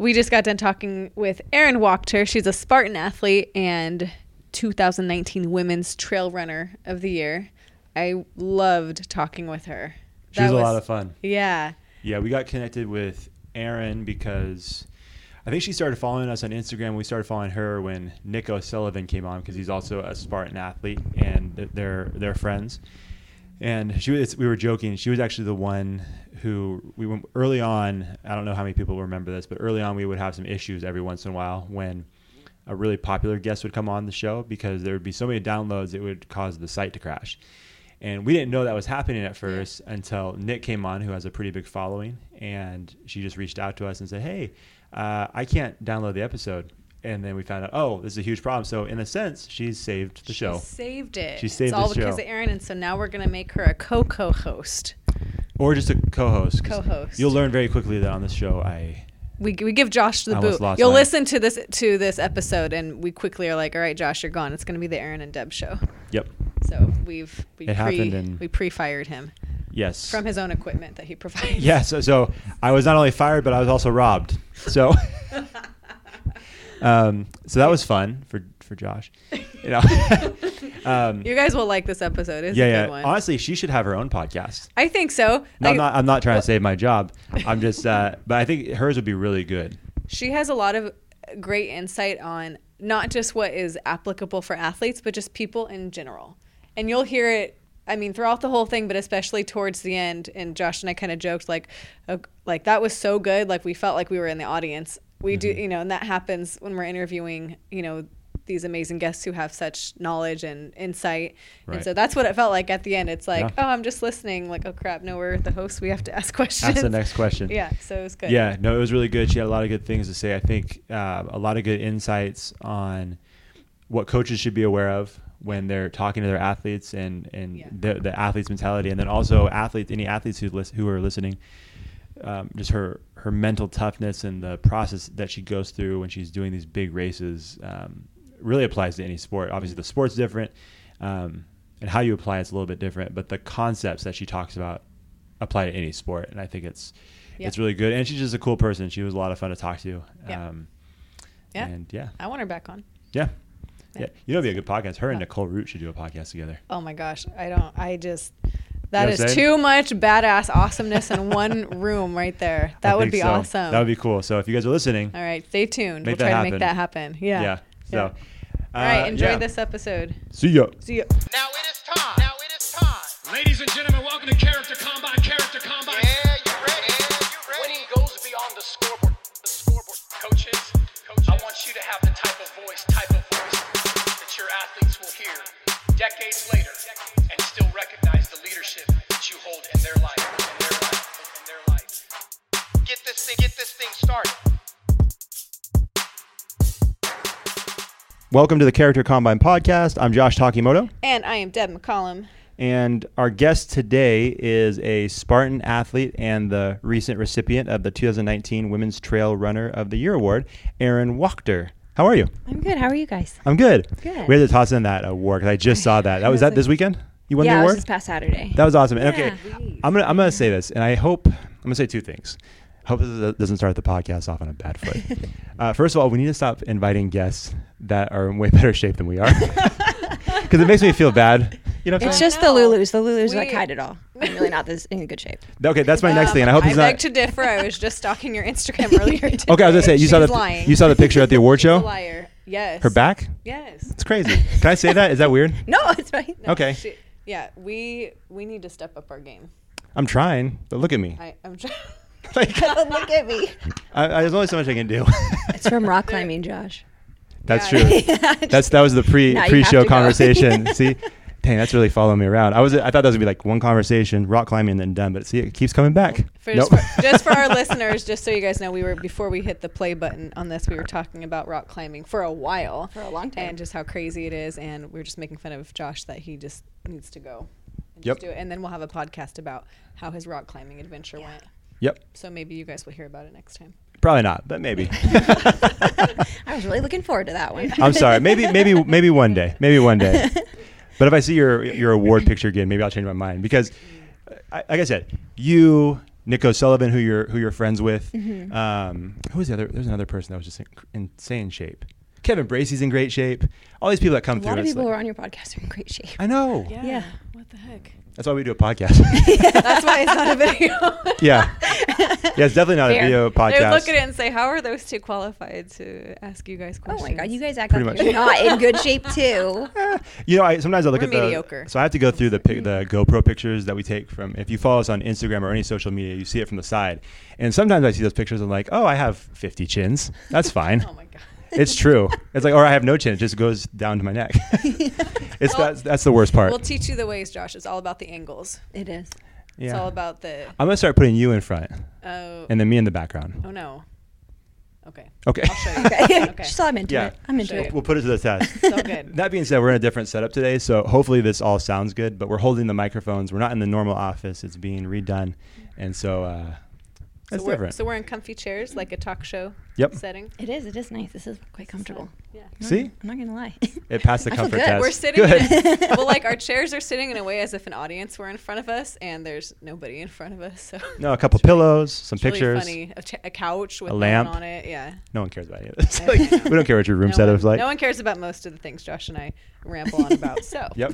we just got done talking with Erin Wachter. She's a Spartan athlete and 2019 Women's Trail Runner of the Year. I loved talking with her. She was, a lot of fun. Yeah. Yeah, we got connected with Erin because I think she started following us on Instagram. We started following her when Nick O'Sullivan came on because he's also a Spartan athlete and they're they're friends. And she was we were joking. She was actually the one who we went early on. I don't know how many people remember this, but early on we would have some issues every once in a while when a really popular guest would come on the show because there would be so many downloads it would cause the site to crash. And we didn't know that was happening at first yeah. until Nick came on, who has a pretty big following, and she just reached out to us and said, "Hey, uh, I can't download the episode." And then we found out, oh, this is a huge problem. So in a sense, she's saved the she show. Saved it. She saved it. it's all because show. of Erin, and so now we're gonna make her a co-co-host. Or just a co-host. Co-host. You'll learn very quickly that on this show, I We, we give Josh the boot. You'll listen to this to this episode, and we quickly are like, "All right, Josh, you're gone. It's going to be the Erin and Deb show." yep, So we've we It pre in- we pre-fired him yes. from his own equipment that he provided. yeah, so, so I was not only fired, but I was also robbed. So, um, so that was fun for for Josh. You know, um, You guys will like this episode. It's yeah, a yeah. one. Honestly, she should have her own podcast. I think so. No, Like, I'm not. I'm not trying to save my job. I'm just. Uh, but I think hers would be really good. she has a lot of great insight on not just what is applicable for athletes, but just people in general. And you'll hear it. I mean, throughout the whole thing, but especially towards the end. And Josh and I kind of joked like, uh, like that was so good. Like we felt like we were in the audience. We do, Mm-hmm. you know, and that happens when we're interviewing, you know, these amazing guests who have such knowledge and insight. right. And so that's what it felt like at the end. It's like, Yeah. oh, I'm just listening. Like, oh crap, no, we're the hosts. We have to ask questions. That's the next question. Yeah, so it was good. Yeah, no, it was really good. She had a lot of good things to say. I think uh, a lot of good insights on what coaches should be aware of when they're talking to their athletes and and Yeah. the, the athletes' mentality, and then also athletes, any athletes who lis- who are listening, um, just her her mental toughness and the process that she goes through when she's doing these big races um, really applies to any sport. Obviously, the sport's different, um, and how you apply it's a little bit different, but the concepts that she talks about apply to any sport, and I think it's Yeah. it's really good. And she's just a cool person. She was a lot of fun to talk to. Yeah. Um, Yeah. And yeah, I want her back on. yeah, Yeah. yeah. You know, it'd be a good podcast. Her and Nicole Root should do a podcast together. Oh my gosh, I don't. I just that know what is too much badass awesomeness in one room right there. That I would be so. awesome. That would be cool. So if you guys are listening, All right, stay tuned. Make we'll try that to make happen. that happen. Yeah. yeah. So, Yeah. All right, uh, enjoy yeah. this episode. See ya. See you. Now it is time. Now it is time. Ladies and gentlemen, welcome to Character Combine. Character Combine. Yeah, you ready? Yeah, you ready? Winning goes beyond the scoreboard. The scoreboard. Coaches, coaches, I want you to have the type of voice, type of voice that your athletes will hear decades later and still recognize the leadership that you hold in their life, in their life, in their life. Get this thing, get this thing started. Welcome to the Character Combine podcast. I'm Josh Takimoto, And I am Deb McCollum. and our guest today is a Spartan athlete and the recent recipient of the 2019 Women's Trail Runner of the Year award, Erin Wachter. How are you? I'm good. How are you guys? I'm good. Good. We had to toss in that award because I just saw that. That was that this weekend. You won yeah, the award. this past Saturday. That was awesome. And okay, Yeah. I'm gonna I'm gonna say this, and I hope I'm gonna say two things. I Hope this doesn't start the podcast off on a bad foot. uh, first of all, we need to stop inviting guests that are in way better shape than we are, because it makes me feel bad. You know, what I'm it's saying? just the. Lulus. The Lulus We- like hide it all. I'm really not this in good shape. okay. That's my next um, thing, and I hope I he's beg not. to differ. I was just stalking your Instagram earlier. Today. okay, I was gonna say you saw the lying. you saw the picture at the award She's a show. liar. Yes. Her back. Yes. It's crazy. Can I say that? Is that weird? No, it's fine. No, Okay. she- yeah, we we need to step up our game. I'm trying, but look at me. I, I'm trying. Like, Look at me. I, I, there's only so much I can do. It's from rock climbing, Josh. That's Yeah. true. That's that was the pre nah, pre show conversation. see, dang, that's really following me around. I was I thought that was gonna be like one conversation, rock climbing, and then done. But see, it keeps coming back. For Nope. just, for, just for our listeners, just so you guys know, we were before we hit the play button on this, we were talking about rock climbing for a while, For a long time. and just how crazy it is, and we are just making fun of Josh that he just needs to go. And Yep. Just do it, and then we'll have a podcast about how his rock climbing adventure went. yep, So maybe you guys will hear about it next time. Probably not, but maybe. I was really looking forward to that one. I'm sorry. Maybe maybe maybe one day. Maybe one day. But if I see your your award picture again, maybe I'll change my mind because, I, like I said, you, Nick O'Sullivan, who you're who you're friends with. Mm-hmm. Um, who was the other? There's another person that was just in insane shape. Kevin Bracey's in great shape. All these people that come A through. lot of it's people who are on your podcast are in great shape. I know. Yeah. Yeah. What the heck? That's why we do a podcast. That's why it's not a video. yeah. Yeah, it's definitely not Fair. a video podcast. They would podcast. look at it and say, "How are those two qualified to ask you guys oh questions? Oh questions?" my god, you guys act Pretty like much. you're not in good shape too. Eh, you know, I sometimes I look We're at the so I have to go through the pic, the mm-hmm. GoPro pictures that we take from. If you follow us on Instagram or any social media, you see it from the side, and sometimes I see those pictures. I'm like, oh, I have 50 chins. That's fine. Oh my god. It's true. It's like, or I have no chin. It just goes down to my neck. it's Well, that's that's the worst part. We'll teach you the ways, Josh. It's all about the angles. It is. Yeah. It's all about the. I'm gonna start putting you in front, Oh. and then me in the background. oh no. Okay. Okay. I'll show you. Okay. Okay. Just I'm into Yeah. it. I'm into it. We'll put it to the test. It's all good. That being said, we're in a different setup today, so hopefully this all sounds good. But we're holding the microphones. We're not in the normal office; it's being redone, and so uh, that's so we're, different. So we're in comfy chairs, like a talk show Yep. setting. It is. It is nice. This is quite comfortable. Yeah. I'm not- See? I'm not gonna lie. It passed the I feel comfort good. test. We're sitting. Good. In a, well, like our chairs are sitting in a way as if an audience were in front of us, and there's nobody in front of us. So no, a couple pillows, some it's really pictures. funny. A, ch- a couch with A lamp. on it. Yeah. No one cares about any of this. Like, we don't care what your room no setup is like. No one cares about most of the things Josh and I ramble on about. So. Yep.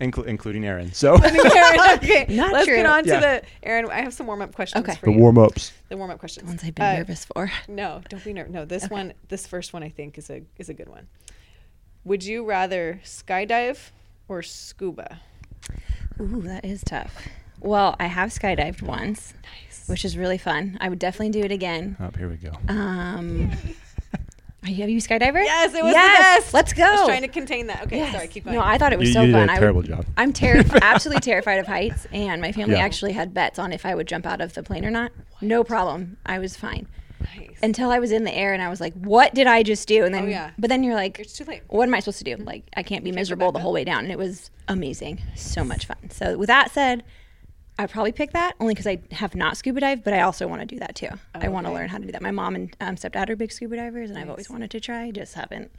Inclu- including Erin. So Erin, okay, Not let's true. get on to the Erin. I have some warm up questions Okay. for the you. warm ups. the warm up questions. Ones I've been Uh, nervous for. No, don't be nervous. No, this Okay. one, this first one, I think is a is a good one. Would you rather skydive or scuba? Ooh, that is tough. Well, I have skydived once, Nice. which is really fun. I would definitely do it again. Oh, here we go. Um, are you, have you skydiver? Yes, it was yes, the best. Let's go. I was trying to contain that. Okay, Yes. sorry, keep going. No, I thought it was You- so you did fun. a I would- terrible job. I'm terrified, absolutely terrified of heights, and my family Yeah. actually had bets on if I would jump out of the plane or not. No problem. I was fine nice. until I was in the air, and I was like, "What did I just do?" And then, Oh, yeah. but then you're like, it's too late. what am I supposed to do? Like, I can't be go miserable back the whole way down. And it was amazing. So much fun. So, with that said, I'd probably pick that only because I have not scuba dived, but I also want to do that too. I want to Okay. learn how to do that. My mom and um, stepdad are big scuba divers, and I've always wanted to try, just haven't,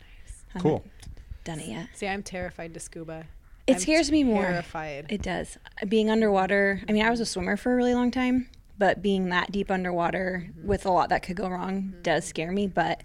haven't Cool. done it yet. See, I'm terrified to scuba. It I'm scares me more. Terrified. It does. Uh, being underwater, I mean, I was a swimmer for a really long time, but being that deep underwater mm-hmm. with a lot that could go wrong does mm-hmm. scare me. But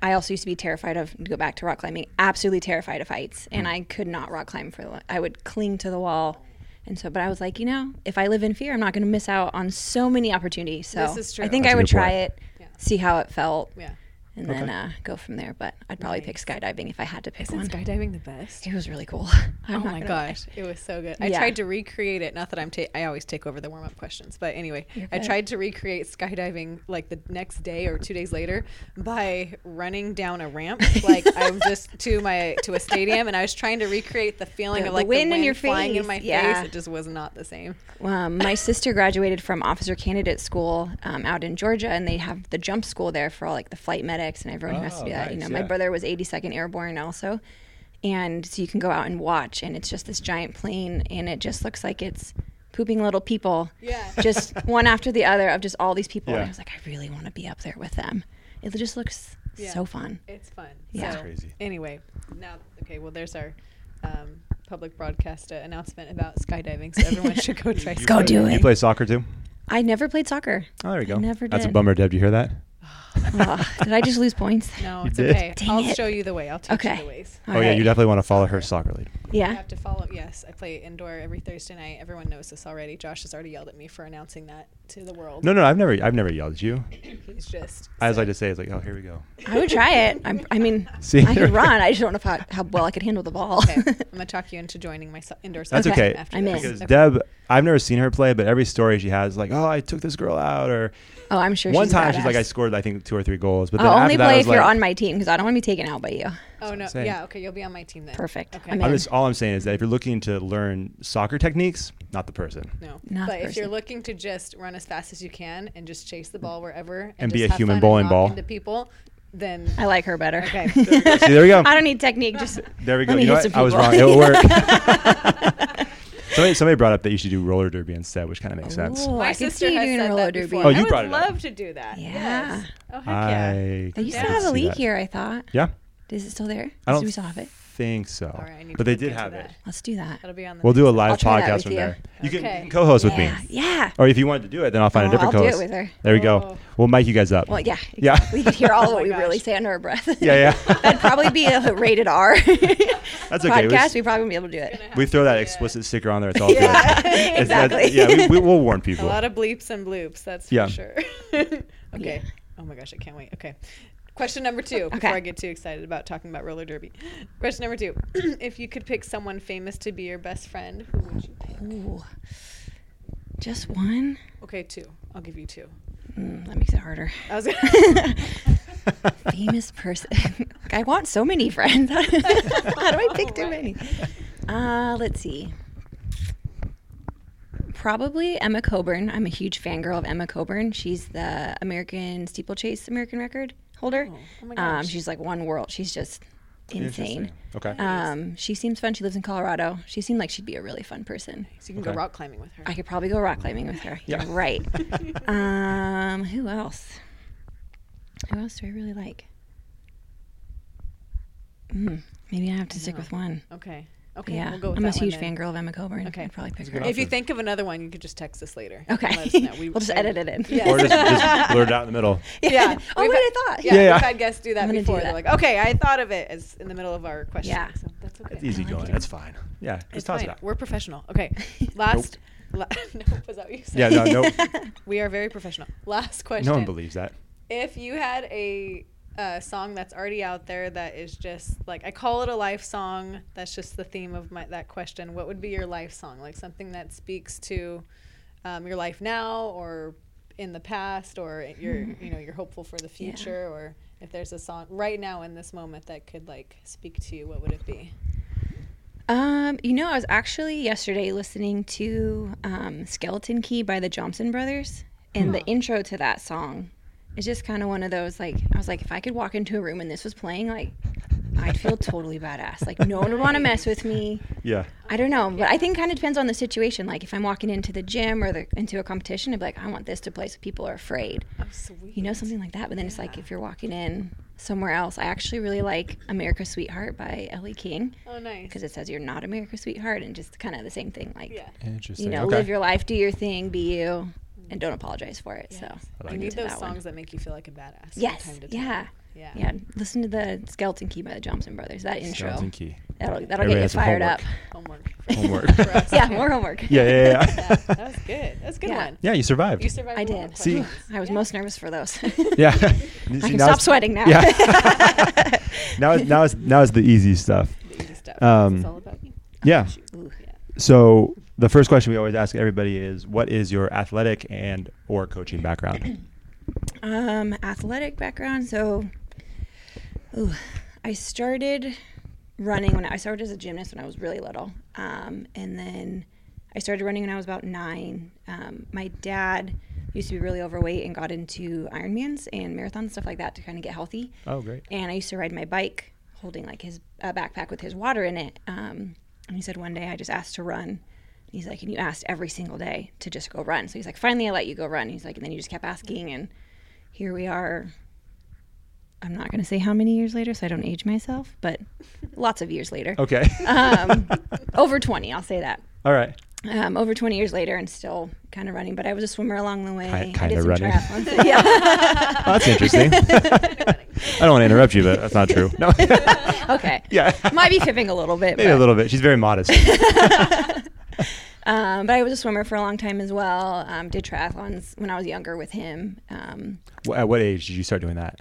I also used to be terrified of, to go back to rock climbing, absolutely terrified of heights. And hmm. I could not rock climb for, the- I would cling to the wall. And so, but I was like, you know, if I live in fear, I'm not going to miss out on so many opportunities. So This is true. I think That's I a would try point. it, Yeah. see how it felt, yeah. And then uh, go from there. But I'd probably pick skydiving if I had to pick Isn't one. skydiving the best? It was really cool. I'm Oh my gonna lie. gosh, it was so good. I tried to recreate it. Not that I'm ta- I always take over the warm up questions, but anyway, I tried to recreate skydiving like the next day or two days later by running down a ramp. like I'm just to my to a stadium, and I was trying to recreate the feeling The- of the like wind the in wind your flying in my yeah. face. It just was not the same. Um, my sister graduated from officer candidate school um, out in Georgia, and they have the jump school there for all like the flight medics and everyone who has to Oh, do that. You know, nice, my brother was 82nd Airborne also, and so you can go out and watch, and it's just this giant plane, and it just looks like it's pooping little people, Yeah. just one after the other of just all these people. And I was like, I really want to be up there with them. It just looks Yeah. so fun. It's fun. Yeah. So, That's crazy. Anyway, now okay. Well, there's our um, public broadcast uh, announcement about skydiving, so everyone should go try. Go skydiving. do You play soccer too? I never played soccer. Oh, there you go. I never That's a bummer, Deb. Do you hear that? Ugh, did I just lose points? No, it's okay. Dang I'll it. show you the way. I'll teach Okay. you the ways. All oh yeah, you definitely want to follow her soccer lead. You Yeah. have to follow. Yes, I play indoor every Thursday night. Everyone knows this already. Josh has already yelled at me for announcing that to the world. No, no, I've never, I've never yelled at you. he's just. As I just say, it's like, oh, here we go. I would try it. I'm, I mean, See, I there could run. I just don't know if I, how well I could handle the ball. Okay, I'm gonna talk you into joining my so- indoor. That's soccer okay. After I'm in. Because Okay. Deb, I've never seen her play, but every story she has, like, oh, I took this girl out, or oh, I'm sure. one she's time she's like. I scored, I think, two or three goals. But oh, then I'll after only that, play was if you're like- on my team because I don't want to be taken out by you. Oh no! Yeah. Okay, you'll be on my team then. Perfect. Okay. I'm I'm just all I'm saying is that if you're looking to learn soccer techniques, not the person. No. Not but the if you're looking to just run as fast as you can and just chase the ball wherever and, And be just a have human fun bowling knock ball. into people, then I like her better. okay. See, there we go. I don't need technique. Just There we go. You know what? I was wrong. It'll work. somebody, somebody brought up that you should do roller derby instead, which kind of makes sense. My I sister see has doing said roller that derby. before. Oh, you I would brought it up. love to do that. Yeah. Yes. Oh heck yeah. I They used to have a league that. here. I thought. Yeah. Is it still there? I don't Do we still have it? Think so. All right, I need but to they did have it. Let's do that. That'll be on the. We'll do a live I'll try that podcast from you. there. You can, Okay. you can co-host with me. yeah. Or if you wanted to do it, then I'll find Oh, a different I'll do it co-host. with her. There we go. Oh. We'll mic you guys up. Well, yeah. Yeah. We could hear all of Oh what my we really say under our breath. Yeah, yeah. That'd probably be a rated R That's okay. We, podcast. We probably wouldn't be able to do it. we throw that explicit sticker on there. It's all good. Yeah, exactly. yeah, we, we, we'll warn people. A lot of bleeps and bloops. That's for sure. okay. Oh my gosh, I can't wait. Okay. Question number two. Before I get too excited about talking about roller derby. Question number two. if you could pick someone famous to be your best friend, who would you pick? Ooh. Just one? Okay, two. I'll give you two. Mm, that makes it harder. I was gonna. Famous person. I want so many friends. How do I pick too many? Uh, let's see. Probably Emma Coburn. I'm a huge fangirl of Emma Coburn. She's the American steeplechase American record holder. Oh, oh my um, she's like one world. She's just insane. Okay. Um, she seems fun. She lives in Colorado. She seemed like she'd be a really fun person. so you can Okay. go rock climbing with her. I could probably go rock climbing with her. Yeah. You're right. um, who else? Who else do I really like? Mm, maybe I have to stick know. with one. okay. Okay. yeah, We'll go with I'm a that one huge then. fangirl of Emma Coburn. Okay. I'd probably pick her. good If you think of another one, you could just text us later. Okay. us. We- we'll just edit it in. Yeah. or just, just blurt it out in the middle. Yeah. oh, We've what had- I thought. Yeah, Yeah, yeah. we've had guests do that I'm gonna do before. They're like, okay, I thought of it as in the middle of our question. Yeah. So that's okay. It's easy like going. it. That's fine. Yeah, just It's toss fine. it out. We're professional. Okay. Last. la- nope. Was that what you said? Yeah, no, no, we are very professional. Last question. no one believes that. If you had a, uh song that's already out there that is just like I call it a life song. That's just the theme of my that question. What would be your life song? Like something that speaks to um, your life now, or in the past, or you're you know you're hopeful for the future, or if there's a song right now in this moment that could like speak to you, what would it be? Um, you know, I was actually yesterday listening to um, Skeleton Key by the Johnson Brothers, and the intro to that song is just kind of one of those like I was like, if I could walk into a room and this was playing, like I'd feel totally badass. Like no one would want to mess with me. Yeah. I don't know, but I think kind of depends on the situation. Like if I'm walking into the gym or the, into a competition, I'd be like, I want this to play so people are afraid. Oh, sweet. You know, something like that. But then it's like if you're walking in somewhere else, I actually really like America's Sweetheart by Elle King Oh, nice. because it says you're not America's sweetheart and just kind of the same thing. Like, Yeah. Interesting. you know, okay. live your life, do your thing, be you, and don't apologize for it. So, I I need those that one. songs that make you feel like a badass. yes, time to time. yeah, Yeah. yeah. Listen to the Skeleton Key by the Johnson Brothers. That intro, Skeleton key. that'll that'll Everybody get you fired homework. up. Homework. Homework. Yeah, more homework. Yeah, yeah, yeah. Yeah, that was good. That's a good Yeah. one. yeah, you survived. You survived. I a lot of did. See? I was most nervous for those. yeah. I can stop sweating now. Yeah. now, now, it's, now it's the easy stuff. The easy stuff. Um, it's all about you. Yeah. Ooh. Yeah. So the first question we always ask everybody is, what is your athletic and or coaching background? Um, athletic background. So, ooh, I started running when I started as a gymnast when I was really little, um, and then I started running when I was about nine. Um, my dad used to be really overweight and got into Ironmans and marathons stuff like that to kind of get healthy. oh, great. And I used to ride my bike holding like his uh, backpack with his water in it. Um, and he said one day I just asked to run. He's like, and you asked every single day to just go run. So he's like, finally I let you go run. He's like, and then you just kept asking, and here we are. I'm not going to say how many years later, so I don't age myself, but lots of years later. Okay. Um, over 20, I'll say that. All right. Um, over 20 years later, and still kind of running. But I was a swimmer along the way. Ki- I did kinda some running. triathlons. yeah. Oh, that's interesting. I don't want to interrupt you, but that's not true. No. okay. yeah. Might be fibbing a little bit. Maybe but. a little bit. She's very modest. Um, but I was a swimmer for a long time as well. Um, did triathlons when I was younger with him. Um, Wh- At what age did you start doing that?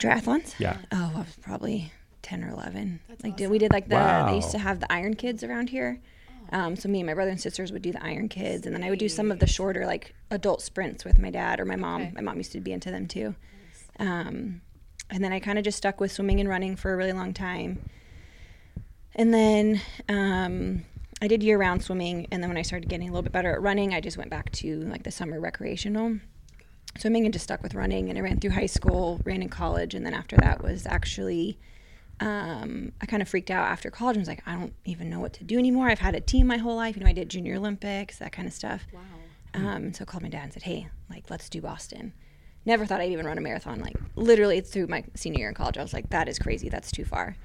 triathlons? Yeah. Oh, I was probably ten or eleven. like did we did like the they used to have the Iron Kids around here. Um, so me and my brother and sisters would do the Iron Kids, and then I would do some of the shorter like adult sprints with my dad or my mom. Okay. My mom used to be into them too. Um, and then I kind of just stuck with swimming and running for a really long time. And then um, I did year round swimming. And then when I started getting a little bit better at running, I just went back to like the summer recreational swimming and just stuck with running. And I ran through high school, ran in college. And then after that was actually, um, I kind of freaked out after college and was like, I don't even know what to do anymore. I've had a team my whole life. You know, I did junior Olympics, that kind of stuff. Wow. Um, so I called my dad and said, "Hey, like, let's do Boston." Never thought I'd even run a marathon. Like, literally through my senior year in college, I was like, "That is crazy. That's too far."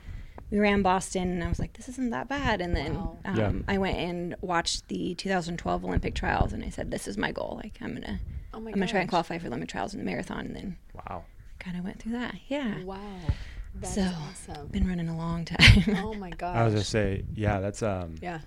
We ran Boston, and I was like, this isn't that bad. And then Wow. um, Yeah. I went and watched the 2012 Olympic trials, and I said, this is my goal. Like I'm gonna, Oh I'm gonna try and qualify for the Olympic trials in the marathon, and then Wow. kind of went through that. Yeah. Wow. That's so awesome. been running a long time. Oh my gosh. I was gonna say, yeah, that's um. yeah.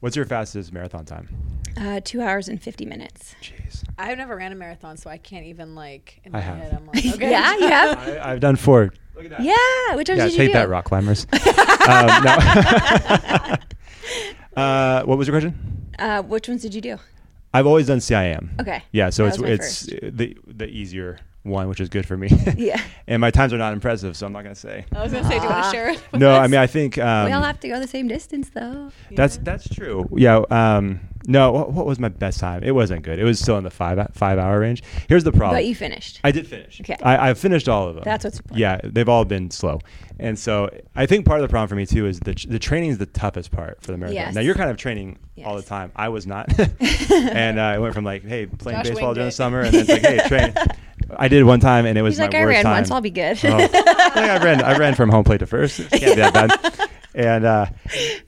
What's your fastest marathon time? uh, two hours and 50 minutes. Jeez. I've never ran a marathon, so I can't even like in I my have. head. I'm like, okay. yeah, you have. I, I've done four. Look at that. Yeah. Which ones Yeah, did you take do? that, rock climbers. um, no. uh, what was your question? Uh, which ones did you do? I've always done CIM. Okay. Yeah, so That it's it's first. the the easier one, which is good for me. Yeah. and my times are not impressive, so I'm not gonna say. I was gonna say, do you want Ah. to share? it with No, I mean I think um, we all have to go the same distance, though. that's that's true. Yeah. Um, no, what, what was my best time? It wasn't good. It was still in the five five hour range. Here's the problem. But you finished. I did finish. Okay. I, I finished all of them. That's what's important. Yeah, they've all been slow, and so I think part of the problem for me too is the the training is the toughest part for the marathon. Yes. Now you're kind of training all the time. I was not, and uh, I went from like, hey, playing Josh baseball winged during the summer, and then it's like, hey, train. I did one time, and it was He's my like, I ran time. once. I'll be good. Oh, I I ran. I ran from home plate to first. It can't be that bad. And uh,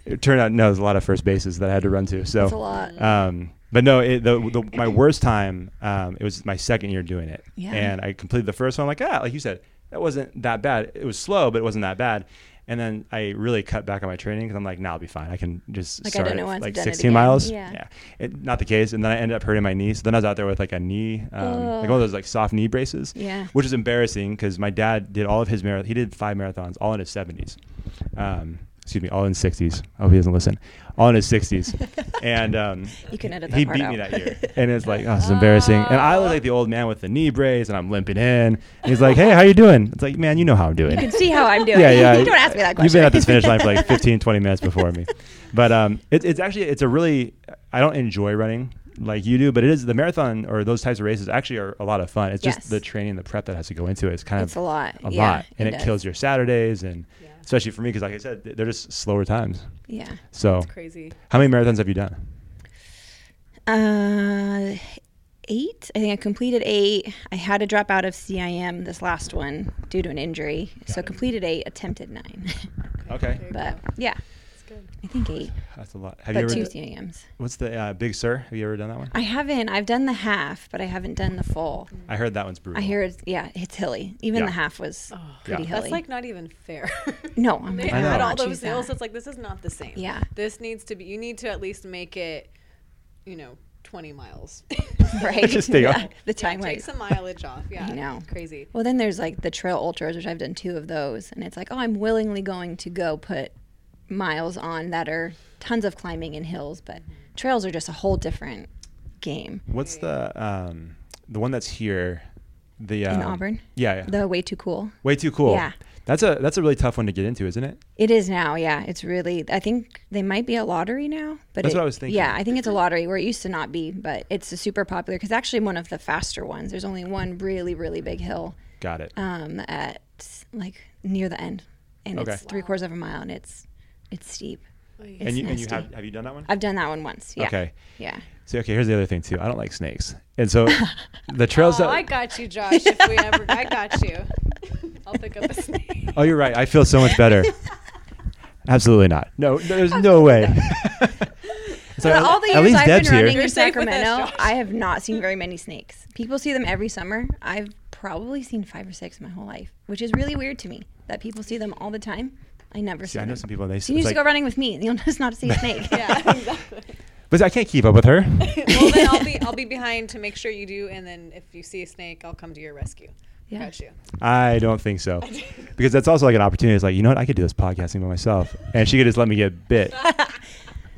it turned out no, there's a lot of first bases that I had to run to. So That's a lot. Um, but no, it, the, the my worst time. Um, it was my second year doing it, Yeah. and I completed the first one. I'm like, ah, like you said, that wasn't that bad. It was slow, but it wasn't that bad. And then I really cut back on my training because I'm like, nah, I'll be fine. I can just Like, start at, like done it 16 again. miles. Yeah. It, not the case. And then I ended up hurting my knee. So then I was out there with like a knee, um, like one of those like soft knee braces. Yeah. Which is embarrassing because my dad did all of his marathon. He did five marathons, all in his 70s. Um, excuse me, all in 60s. I hope he doesn't listen. All in his 60s. and um, You can edit that he beat out. me that year. And it's like, oh, this is embarrassing. And I look like the old man with the knee brace and I'm limping in. And he's like, hey, how you doing? It's like, man, you know how I'm doing. You can see how I'm doing. yeah, yeah. you don't ask me that question. You've been at this finish line for like 15, 20 minutes before me. But um, it, it's actually, it's a really, I don't enjoy running like you do, but it is the marathon or those types of races actually are a lot of fun. It's Yes. just the training, the prep that has to go into it. It's kind It's of a lot. a Yeah, lot. And it it, kills your Saturdays and Yeah. Especially for me, because like I said, they're just slower times. Yeah. So Crazy. how many marathons have you done? Uh, eight. I think I completed eight. I had to drop out of CIM this last one due to an injury. So completed eight, attempted nine. Okay. But yeah. I think eight. That's a lot. Have but you two ever, CIMs. what's the uh, Big Sur? Have you ever done that one? I haven't. I've done the half, but I haven't done the full. I heard that one's brutal. I hear it's yeah, it's hilly. Even Yeah. the half was pretty Yeah. hilly. That's like not even fair. no, I'm they like, I had all those hills. that. It's like this is not the same. Yeah. This needs to be. You need to at least make it. You know, 20 miles. right. Just stay yeah, on. the time Take like some mileage off. Yeah. I know. Crazy. Well, then there's like the trail ultras, which I've done two of those, and it's like, oh, I'm willingly going to go put miles on that are tons of climbing and hills, but trails are just a whole different game. What's the um, the one that's here? The um, In Auburn, Yeah, yeah. the way too cool. Way too cool. Yeah. That's a that's a really tough one to get into, isn't it? It is now, yeah. It's really. I think they might be a lottery now, but That's it- what I was thinking. Yeah, I think it's a lottery where it used to not be, but it's a super popular because actually one of the faster ones. There's only one really really big hill Got it. um, at like near the end, and Okay. it's three quarters of a mile, and it's it's steep. Oh, and it's you and you have have you done that one? I've done that one once. Yeah. Okay. Yeah. So okay, here's the other thing too. I don't like snakes, and so the trails Oh, that. I got you, Josh. If we ever, I got you. I'll pick up a snake. oh, you're right. I feel so much better. Absolutely not. No, there's no way. so But all the at years least I've Deb's been here. running You're in safe with us, Sacramento, I have not seen very many snakes. People see them every summer. I've probably seen five or six my whole life, which is really weird to me that people see them all the time. I never see See, I know some people. They So you it's need to go running with me. You'll just not see a snake. Yeah, exactly. but I can't keep up with her. well, then I'll be I'll be behind to make sure you do, and then if you see a snake, I'll come to your rescue. Yeah. Got you. I don't think so, because that's also like an opportunity. It's like you know what, I could do this podcasting by myself, and she could just let me get bit.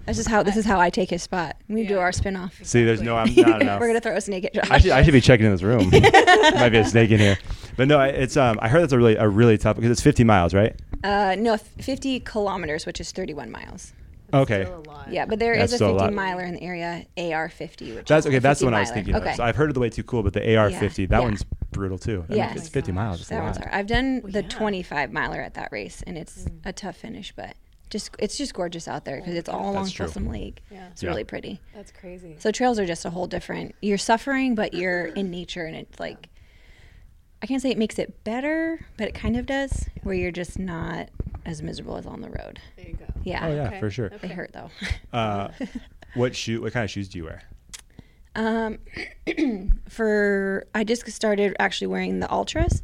This is how this is how I take his spot. We do Yeah. our spinoff. See, there's no, I'm, don't know. We're gonna throw a snake at Josh. I should, I should be checking in this room. Might be a snake in here, but no, I- it's um. I heard that's a really a really tough because it's 50 miles, right? Uh, no, 50 kilometers, which is 31 miles. Okay, Still a lot. Yeah, but there is That's a still a 50 lot. miler in the area, AR50, which that's is okay. a That's the 50 one I was miler. thinking Okay. of. So I've heard of the way too cool, but the AR50, that Yeah. one's brutal too. I mean, Yes. it's 50 Oh my miles. It's a That one's lot. hard. I've done Well, the yeah. 25 miler at that race, and it's a tough finish, but just it's just gorgeous out there because it's all along That's true. Folsom Lake. Yeah. It's Yeah. really pretty. That's crazy. So trails are just a whole different. You're suffering, but you're in nature, and it's like I can't say it makes it better, but it kind of does. Where you're just not as miserable as on the road. There you go. Yeah. Oh yeah, Okay. for sure. They hurt though. Uh, what shoe? What kind of shoes do you wear? Um, for I just started actually wearing the Altras.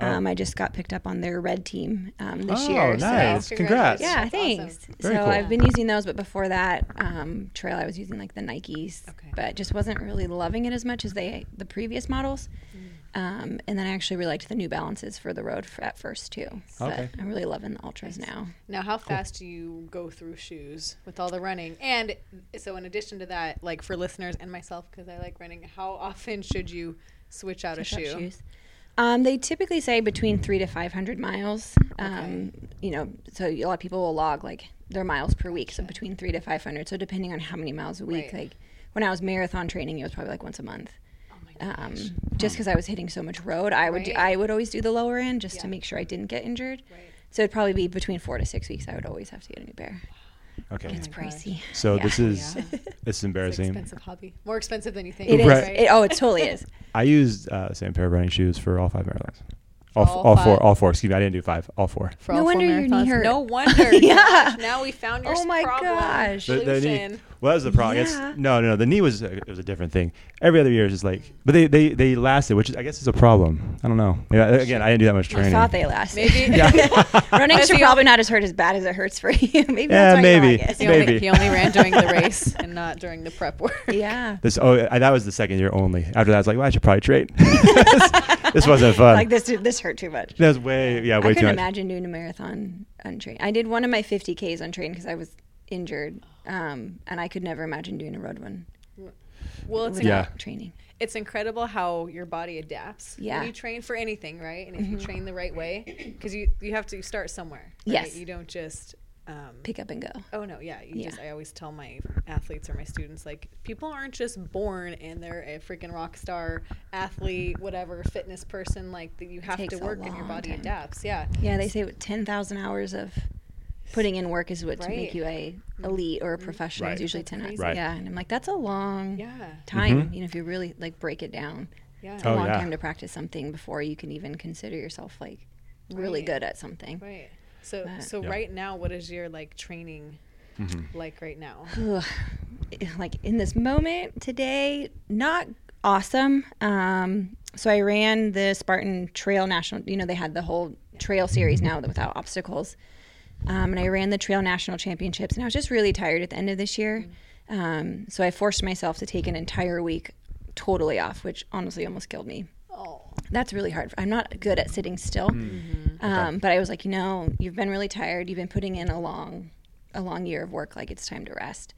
Um, I just got picked up on their red team um, this Oh, year. nice. So. Congrats. Yeah, That's thanks. awesome. Very so cool. I've been using those, but before that, um, trail I was using like the Nikes, Okay. but just wasn't really loving it as much as they the previous models. Um, and then I actually really liked the New Balances for the road for, at first too. But Okay. I'm really loving the Altras now. Now, how fast do you go through shoes with all the running? And so, in addition to that, like for listeners and myself, because I like running, how often should you switch out Push a up shoe? shoes. Um, they typically say between three to five hundred miles. Um, You know, so a lot of people will log like their miles per week, so between three to five hundred. So depending on how many miles a week, Right. like when I was marathon training, it was probably like once a month. Oh my Um, just because I was hitting so much road, I would do, Right. I would always do the lower end just to Yeah. make sure I didn't get injured. Right. So it'd probably be between four to six weeks. I would always have to get a new pair. Okay. It's gosh. pricey. So Yeah. this is Yeah. this is It's an embarrassing. expensive hobby. More expensive than you think. It is. Right. It, oh, it totally is. I used uh, the same pair of running shoes for all five marathons. All, f- All all five? four, all four. Excuse me, I didn't do five. All four. For No all four wonder your knee marathons. hurt. No wonder. Yeah. Gosh, now we found your Oh my problem. gosh. The, the knee, Solution. Well, that was the problem. I guess- Yeah. no, no, no. The knee was uh, it was a different thing. Every other year is just like, but they they, they lasted, which is, I guess is a problem. I don't know. Yeah, again, I didn't do that much training. I training. thought they lasted. Maybe. Running That's should the probably not as hurt as bad as it hurts for you. maybe Yeah, that's why maybe. you like it. He only, he only ran during the race and not during the prep work. Yeah. This oh I, that was the second year only. After that, I was like, well, I should probably train. this wasn't fun. Like this this hurt too much. that was way yeah I way too couldn't much. imagine doing a marathon untrained. I did one of my 50Ks untrained because I was injured. Um, and I could never imagine doing a road one Well, it's without Yeah. training. it's incredible how your body adapts Yeah. when you train for anything, right? And if you train the right way, because you you have to start somewhere. Right? Yes. You don't just. Um, Pick up and go. Oh no, yeah. You Yeah. just I always tell my athletes or my students like people aren't just born and they're a freaking rock star athlete, whatever, fitness person like that you have to work and your body time. adapts. Yeah. Yeah, they say 10,000 hours of putting in work is what to make you a elite or a professional. Right. It's usually That's 10 crazy. Right. Yeah, and I'm like that's a long Yeah. time, you know, if you really like break it down. Yeah. It's a Oh, long yeah. time to practice something before you can even consider yourself like really Right. good at something. Right. So But- so Yeah. right now what is your like training Mm-hmm. like right now? Like in this moment today, not awesome. Um, so I ran the Spartan Trail National. You know, they had the whole trail series now without obstacles. Um, and I ran the Trail National Championships, and I was just really tired at the end of this year. Um, so I forced myself to take an entire week totally off, which honestly almost killed me. Oh. That's really hard. I'm not good at sitting still. Um, but I was like, you know, you've been really tired. You've been putting in a long, a long year of work. Like it's time to rest.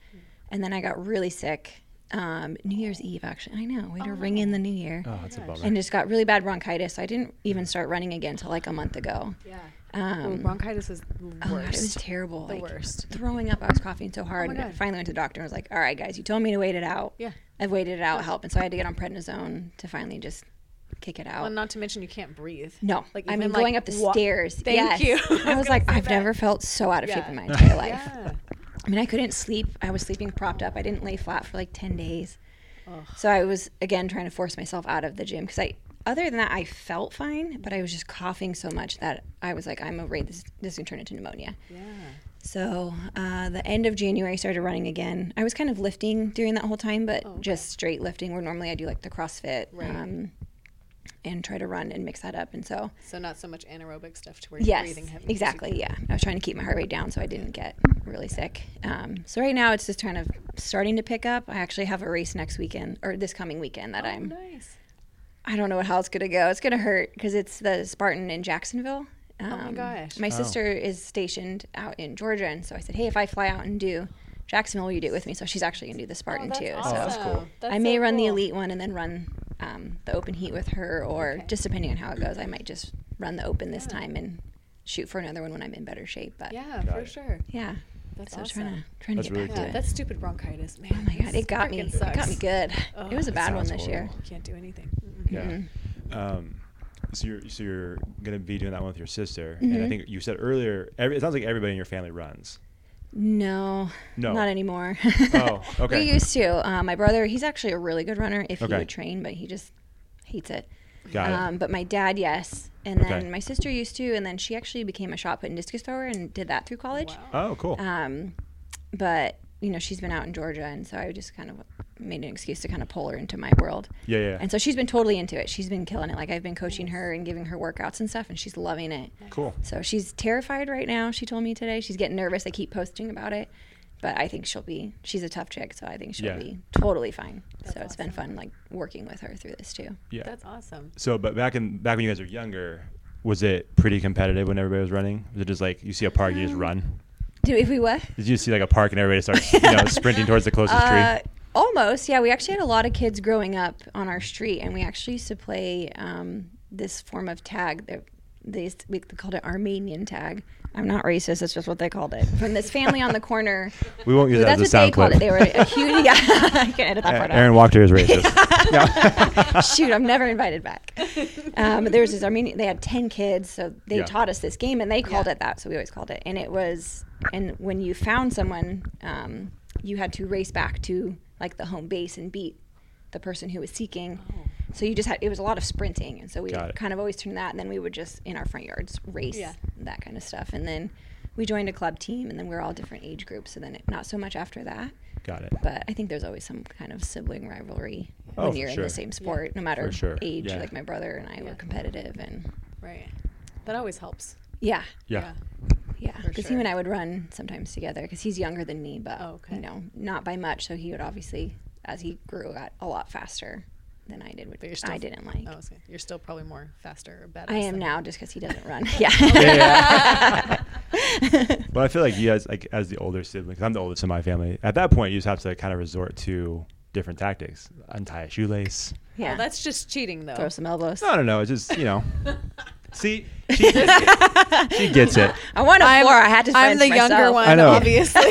And then I got really sick. Um, New Year's Eve, actually. I know. Way to ring in the new year. oh, that's a bummer. And just got really bad bronchitis. I didn't even start running again until like a month ago. Yeah. Um, Well, bronchitis is the Oh, God, worst. it was terrible. The like, worst. Throwing up. I was coughing so hard. and I finally went to the doctor and was like, all right, guys, you told me to wait it out. Yeah. I've waited it out, help. And so I had to get on prednisone to finally just kick it out. Well, not to mention you can't breathe. No, Like I mean even, going up the wa- stairs. Thank yes. you. I I was was like, I've that. never felt so out of shape in my entire life. Yeah. I mean, I couldn't sleep. I was sleeping propped up. I didn't lay flat for like ten days. So I was again trying to force myself out of the gym because I, other than that, I felt fine, but I was just coughing so much that I was like, I'm afraid this this can turn into pneumonia. Yeah. So uh, the end of January, I started running again. I was kind of lifting during that whole time, but just straight lifting. Where normally I do like the CrossFit. Right. Um, and try to run and mix that up. And so So not so much anaerobic stuff to where you're Yes, breathing heavy. exactly. Yeah, I was trying to keep my heart rate down so I didn't get really sick. Um, so right now it's just kind of starting to pick up. I actually have a race next weekend or this coming weekend that Oh, I'm. nice. I don't know how it's gonna go. It's gonna hurt because it's the Spartan in Jacksonville. Um, my gosh. My Oh. sister is stationed out in Georgia, and so I said, "Hey, if I fly out and do Jacksonville, will you do it with me?" So she's actually gonna do the Spartan that's too. awesome. So that's cool. That's I may so run the elite one and then run um, the open heat with her, or Okay. just depending on how it goes, I might just run the open this time and shoot for another one when I'm in better shape. But yeah, Yeah, for sure. Yeah. That's so awesome. trying to trying That's to get really back Yeah, to it. that stupid bronchitis, man. oh my god, it got me. It got me good. it was a bad one sounds this year. horrible. Can't do anything. Yeah. Um, so you're so you're gonna be doing that one with your sister, and Mm-hmm. I think you said earlier. Every, it sounds like everybody in your family runs. No, No. not anymore. Oh, okay. we used to. Uh, my brother, he's actually a really good runner if Okay. he would train, but he just hates it. Got it. Um, but my dad, yes. And then Okay. my sister used to, and then she actually became a shot put and discus thrower and did that through college. Oh, cool. Um, but you know, she's been out in Georgia, and so I just kind of made an excuse to kind of pull her into my world. yeah, yeah. And so she's been totally into it. She's been killing it. Like I've been coaching her and giving her workouts and stuff, and she's loving it. cool. So she's terrified right now. She told me today she's getting nervous. I keep posting about it, but I think she'll be. She's a tough chick, so I think she'll Yeah. be totally fine. so it's been fun, like working with her through this too. Yeah. That's awesome. So, but back in back when you guys were younger, was it pretty competitive when everybody was running? Was it just like you see a park, you just run? Do if we what? Did you see like a park and everybody starts, you know, sprinting towards the closest Uh, tree? Almost, yeah. We actually had a lot of kids growing up on our street, and we actually used to play um, this form of tag. That they used to- we called it Armenian tag. I'm not racist. That's just what they called it. From this family on the corner. We won't use that That's as a what they sound called clip. it. They were a huge. Yeah, I can edit that part out. Erin Wachter is racist. Shoot, I'm never invited back. Um, there was this Armenian. They had ten kids, so they Yeah. taught us this game, and they called Yeah. it that. So we always called it, and it was. And when you found someone, um, you had to race back to like the home base and beat the person who was seeking. Oh. So you just had it was a lot of sprinting, and so we kind of always turned that, and then we would just in our front yards race Yeah. that kind of stuff, and then we joined a club team, and then we are all different age groups, so then it, not so much after that. Got it. But I think there's always some kind of sibling rivalry Oh, when you're in the same sport, no matter For sure, age. yeah. Like my brother and I were competitive, and Right. That always helps. yeah, Yeah. Yeah. Because sure. he and I would run sometimes together because he's younger than me, but Oh, okay. you know, not by much. So he would obviously, as he grew, got a lot faster than I did, which But you're still I didn't like. Oh, okay. You're still probably more faster or better. I am now just because he doesn't run. yeah. But I feel like you guys, like as the older siblings, I'm the oldest in my family. At that point, you just have to kind of resort to different tactics. Untie a shoelace. yeah. Oh, that's just cheating, though. Throw some elbows. No, no, no. It's just you know. See, she, she gets it. I want a I'm, floor. I had to. I'm fence the younger one, I know. obviously.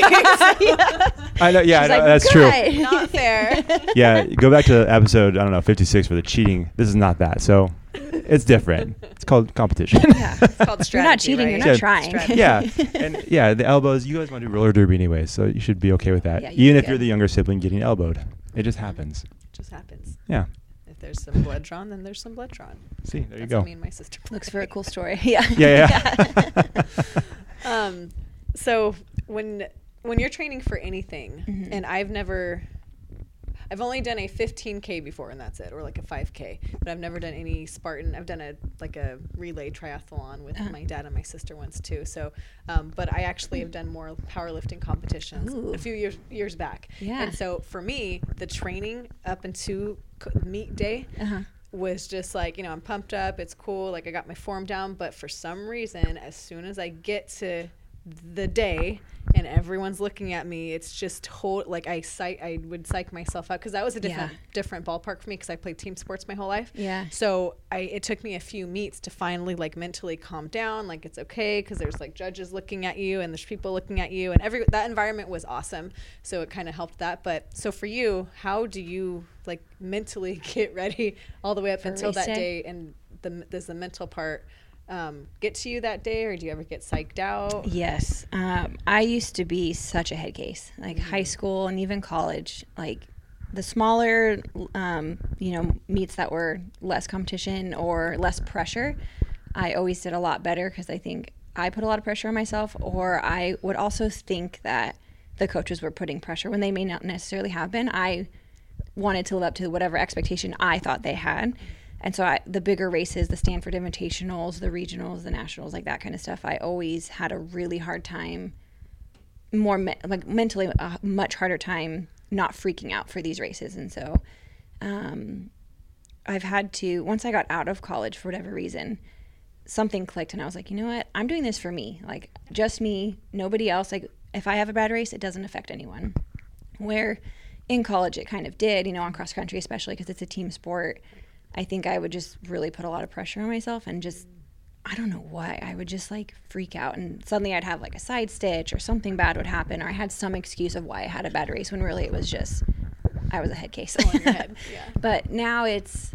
I know. Yeah, I know, like, that's true. "Good." Not fair. Yeah, go back to episode I don't know 56 for the cheating. This is not that. So it's different. It's called competition. Yeah. It's called strategy. You're not cheating. Right? You're Yeah. not trying. Strategy. yeah, and yeah, the elbows. You guys want to do roller derby anyway, so you should be okay with that. Yeah, you Even do if you're the younger sibling getting elbowed, it just mm-hmm. happens. just happens. Yeah. If there's some blood drawn, then there's some blood drawn. See, there you go. what me and my sister Looks play. for a cool story. Yeah. Yeah, yeah. um, so when when you're training for anything, Mm-hmm. and I've never, I've only done a 15k before, and that's it, or like a 5k. But I've never done any Spartan. I've done a like a relay triathlon with Uh-huh. my dad and my sister once too. So, um, but I actually have done more powerlifting competitions Ooh. a few years years back. Yeah. And so for me, the training up into meet day Uh-huh. was just like you know i'm pumped up it's cool like i got my form down but for some reason as soon as i get to the day and everyone's looking at me it's just whole like i psych i would psych myself out because that was a different Yeah. different ballpark for me because i played team sports my whole life Yeah. so i it took me a few meets to finally like mentally calm down like it's okay because there's like judges looking at you and there's people looking at you and every that environment was awesome so it kind of helped that but so for you how do you like mentally get ready all the way up For until race that day? and the does the mental part um, get to you that day or do you ever get psyched out Yes. Um, I used to be such a head case, like high school and even college. Like the smaller, um, you know, meets that were less competition or less pressure, I always did a lot better because I think I put a lot of pressure on myself, or I would also think that the coaches were putting pressure when they may not necessarily have been. I wanted to live up to whatever expectation I thought they had. And so I, the bigger races, the Stanford Invitationals, the regionals, the nationals, like that kind of stuff, I always had a really hard time, more me- like mentally a much harder time not freaking out for these races. And so um, I've had to, once I got out of college for whatever reason, something clicked and I was like, you know what? I'm doing this for me. Like just me, nobody else. Like if I have a bad race, it doesn't affect anyone. Where in college it kind of did, you know, on cross country, especially because it's a team sport. I think I would just really put a lot of pressure on myself and just, I don't know why, I would just like freak out. And suddenly I'd have like a side stitch or something bad would happen, or I had some excuse of why I had a bad race when really it was just, I was a head case. your head, yeah. But now it's,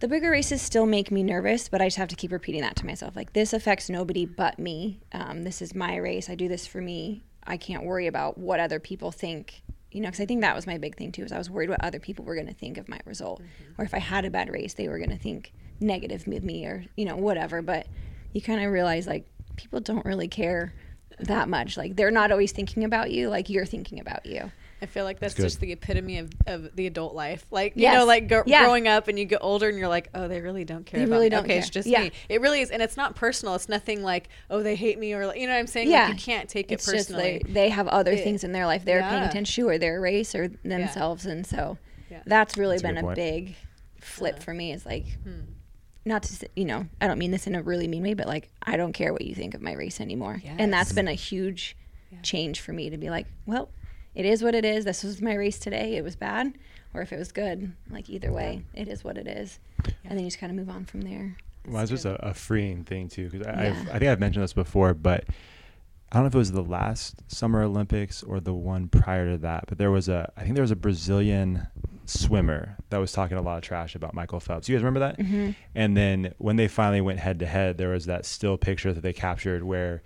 the bigger races still make me nervous, but I just have to keep repeating that to myself. Like, this affects nobody but me. Um, this is my race. I do this for me. I can't worry about what other people think. You know, because I think that was my big thing too. Is I was worried what other people were going to think of my result, mm-hmm. or if I had a bad race, they were going to think negative of me or you know whatever. But you kind of realize like people don't really care that much. Like they're not always thinking about you like you're thinking about you I feel like that's good. just the epitome of, of the adult life. Like, you know, like go, Yeah. growing up and you get older and you're like, oh, they really don't care They about really me. don't okay, it's just Yeah. me. It really is. And it's not personal. It's nothing like, oh, they hate me or, like, you know what I'm saying? yeah Like, you can't take it it's just personally. they, they have other It- things in their life they're paying attention to or their race or themselves and so Yeah. that's really That's a been good a big flip Uh-huh. for me is like Hmm. not to s- you know i don't mean this in a really mean way but like i don't care what you think of my race anymore and that's been a huge change for me to be like well it is what it is this was my race today it was bad or if it was good like either way it is what it is and then you just kind of move on from there Well, it's just a, a freeing thing too, because I, Yeah. I've- think I've mentioned this before, but I don't know if it was the last Summer Olympics or the one prior to that, but there was a, I think there was a Brazilian swimmer that was talking a lot of trash about Michael Phelps. You guys remember that? Mm-hmm. And then when they finally went head to head, there was that still picture that they captured where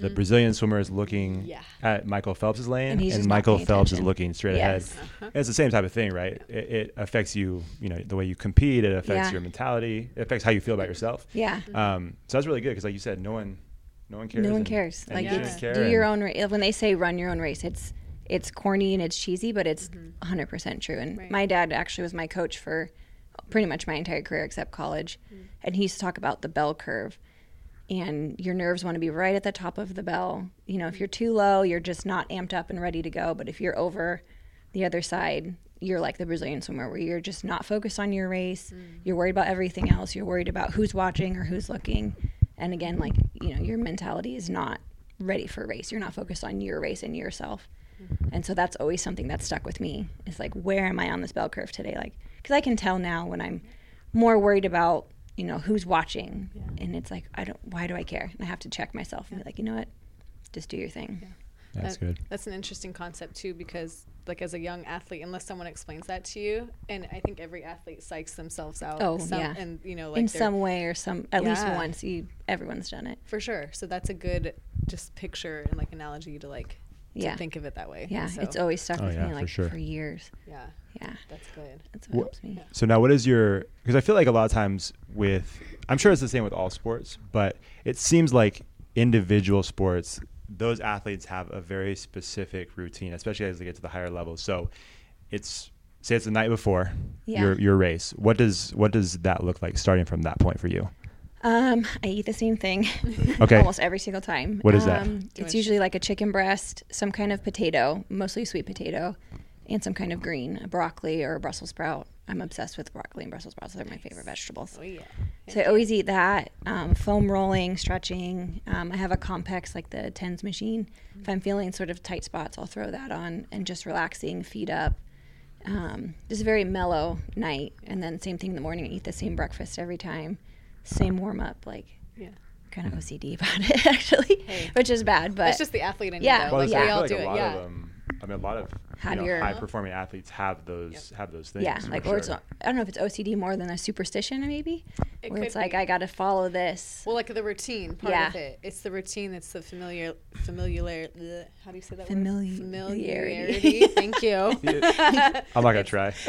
the mm-hmm. Brazilian swimmer is looking Yeah. at Michael Phelps' lane, And and, he's just not Michael Phelps is looking straight Yes. ahead. And it's the same type of thing, right? It, it affects you, you know, the way you compete. It affects Yeah. your mentality. It affects how you feel about yourself. yeah Um, so that's really good because, like you said, no one, no one cares. no one cares and like shouldn't it's care, do your own race when they say run your own race it's it's corny and it's cheesy but it's mm-hmm. 100% true and Right. my dad actually was my coach for pretty much my entire career except college mm. and he used to talk about the bell curve and your nerves want to be right at the top of the bell. You know if you're too low you're just not amped up and ready to go. But if you're over the other side you're like the brazilian swimmer where you're just not focused on your race. Mm. You're worried about everything else. You're worried about who's watching or who's looking. And again like you know your mentality is not ready for race. You're not focused on your race and yourself. Mm-hmm. And so that's always something that's stuck with me is like where am i on this bell curve today? Like because i can tell now when i'm more worried about you know who's watching and it's like i don't why do i care and i have to check myself and be like you know what just do your thing That's That- good. That's an interesting concept too, because like as a young athlete, unless someone explains that to you, and I think every athlete psychs themselves out. Oh, some, yeah. and you know, like in some way or some at least once you everyone's done it for sure. So that's a good just picture and like analogy to like to Yeah. think of it that way. yeah So, it's always stuck Oh, with yeah, me for like sure. for years yeah, yeah that's good. that's what Wha- helps me So now, what is your? Because I feel like a lot of times with, I'm sure it's the same with all sports, but it seems like individual sports, those athletes have a very specific routine, especially as they get to the higher levels. So, it's say it's the night before Yeah. your your race. What does what does that look like starting from that point for you? Um, I eat the same thing. Okay. Almost every single time. What is that? Um, you it's usually like a chicken breast, some kind of potato, mostly sweet potato, and some kind of green, a broccoli or a Brussels sprout. I'm obsessed with broccoli and Brussels sprouts. They're my favorite vegetables. Oh yeah. So I always eat that. Um, foam rolling, stretching. Um, I have a Compex, like the TENS machine. If I'm feeling sort of tight spots, I'll throw that on and just relaxing, feet up. Um, just a very mellow night. And then same thing in the morning. I eat the same breakfast every time. Same warm up, like Yeah. kind of OCD about it actually, Hey. which is bad. But it's just the athlete in you, Yeah. though. Well, like yeah. we I all feel do a it. lot Yeah. of them. I mean, a lot of you know, high performing athletes have those have those things. yeah, for like or it's sure. not, I don't know if it's OCD more than a superstition maybe, It where it's like be. I got to follow this. Well, like the routine part Yeah. of it. It's the routine that's the familiar, familiar. bleh, How do you say that Famili- word? familiarity. Familiarity. Thank you. I'm not gonna try.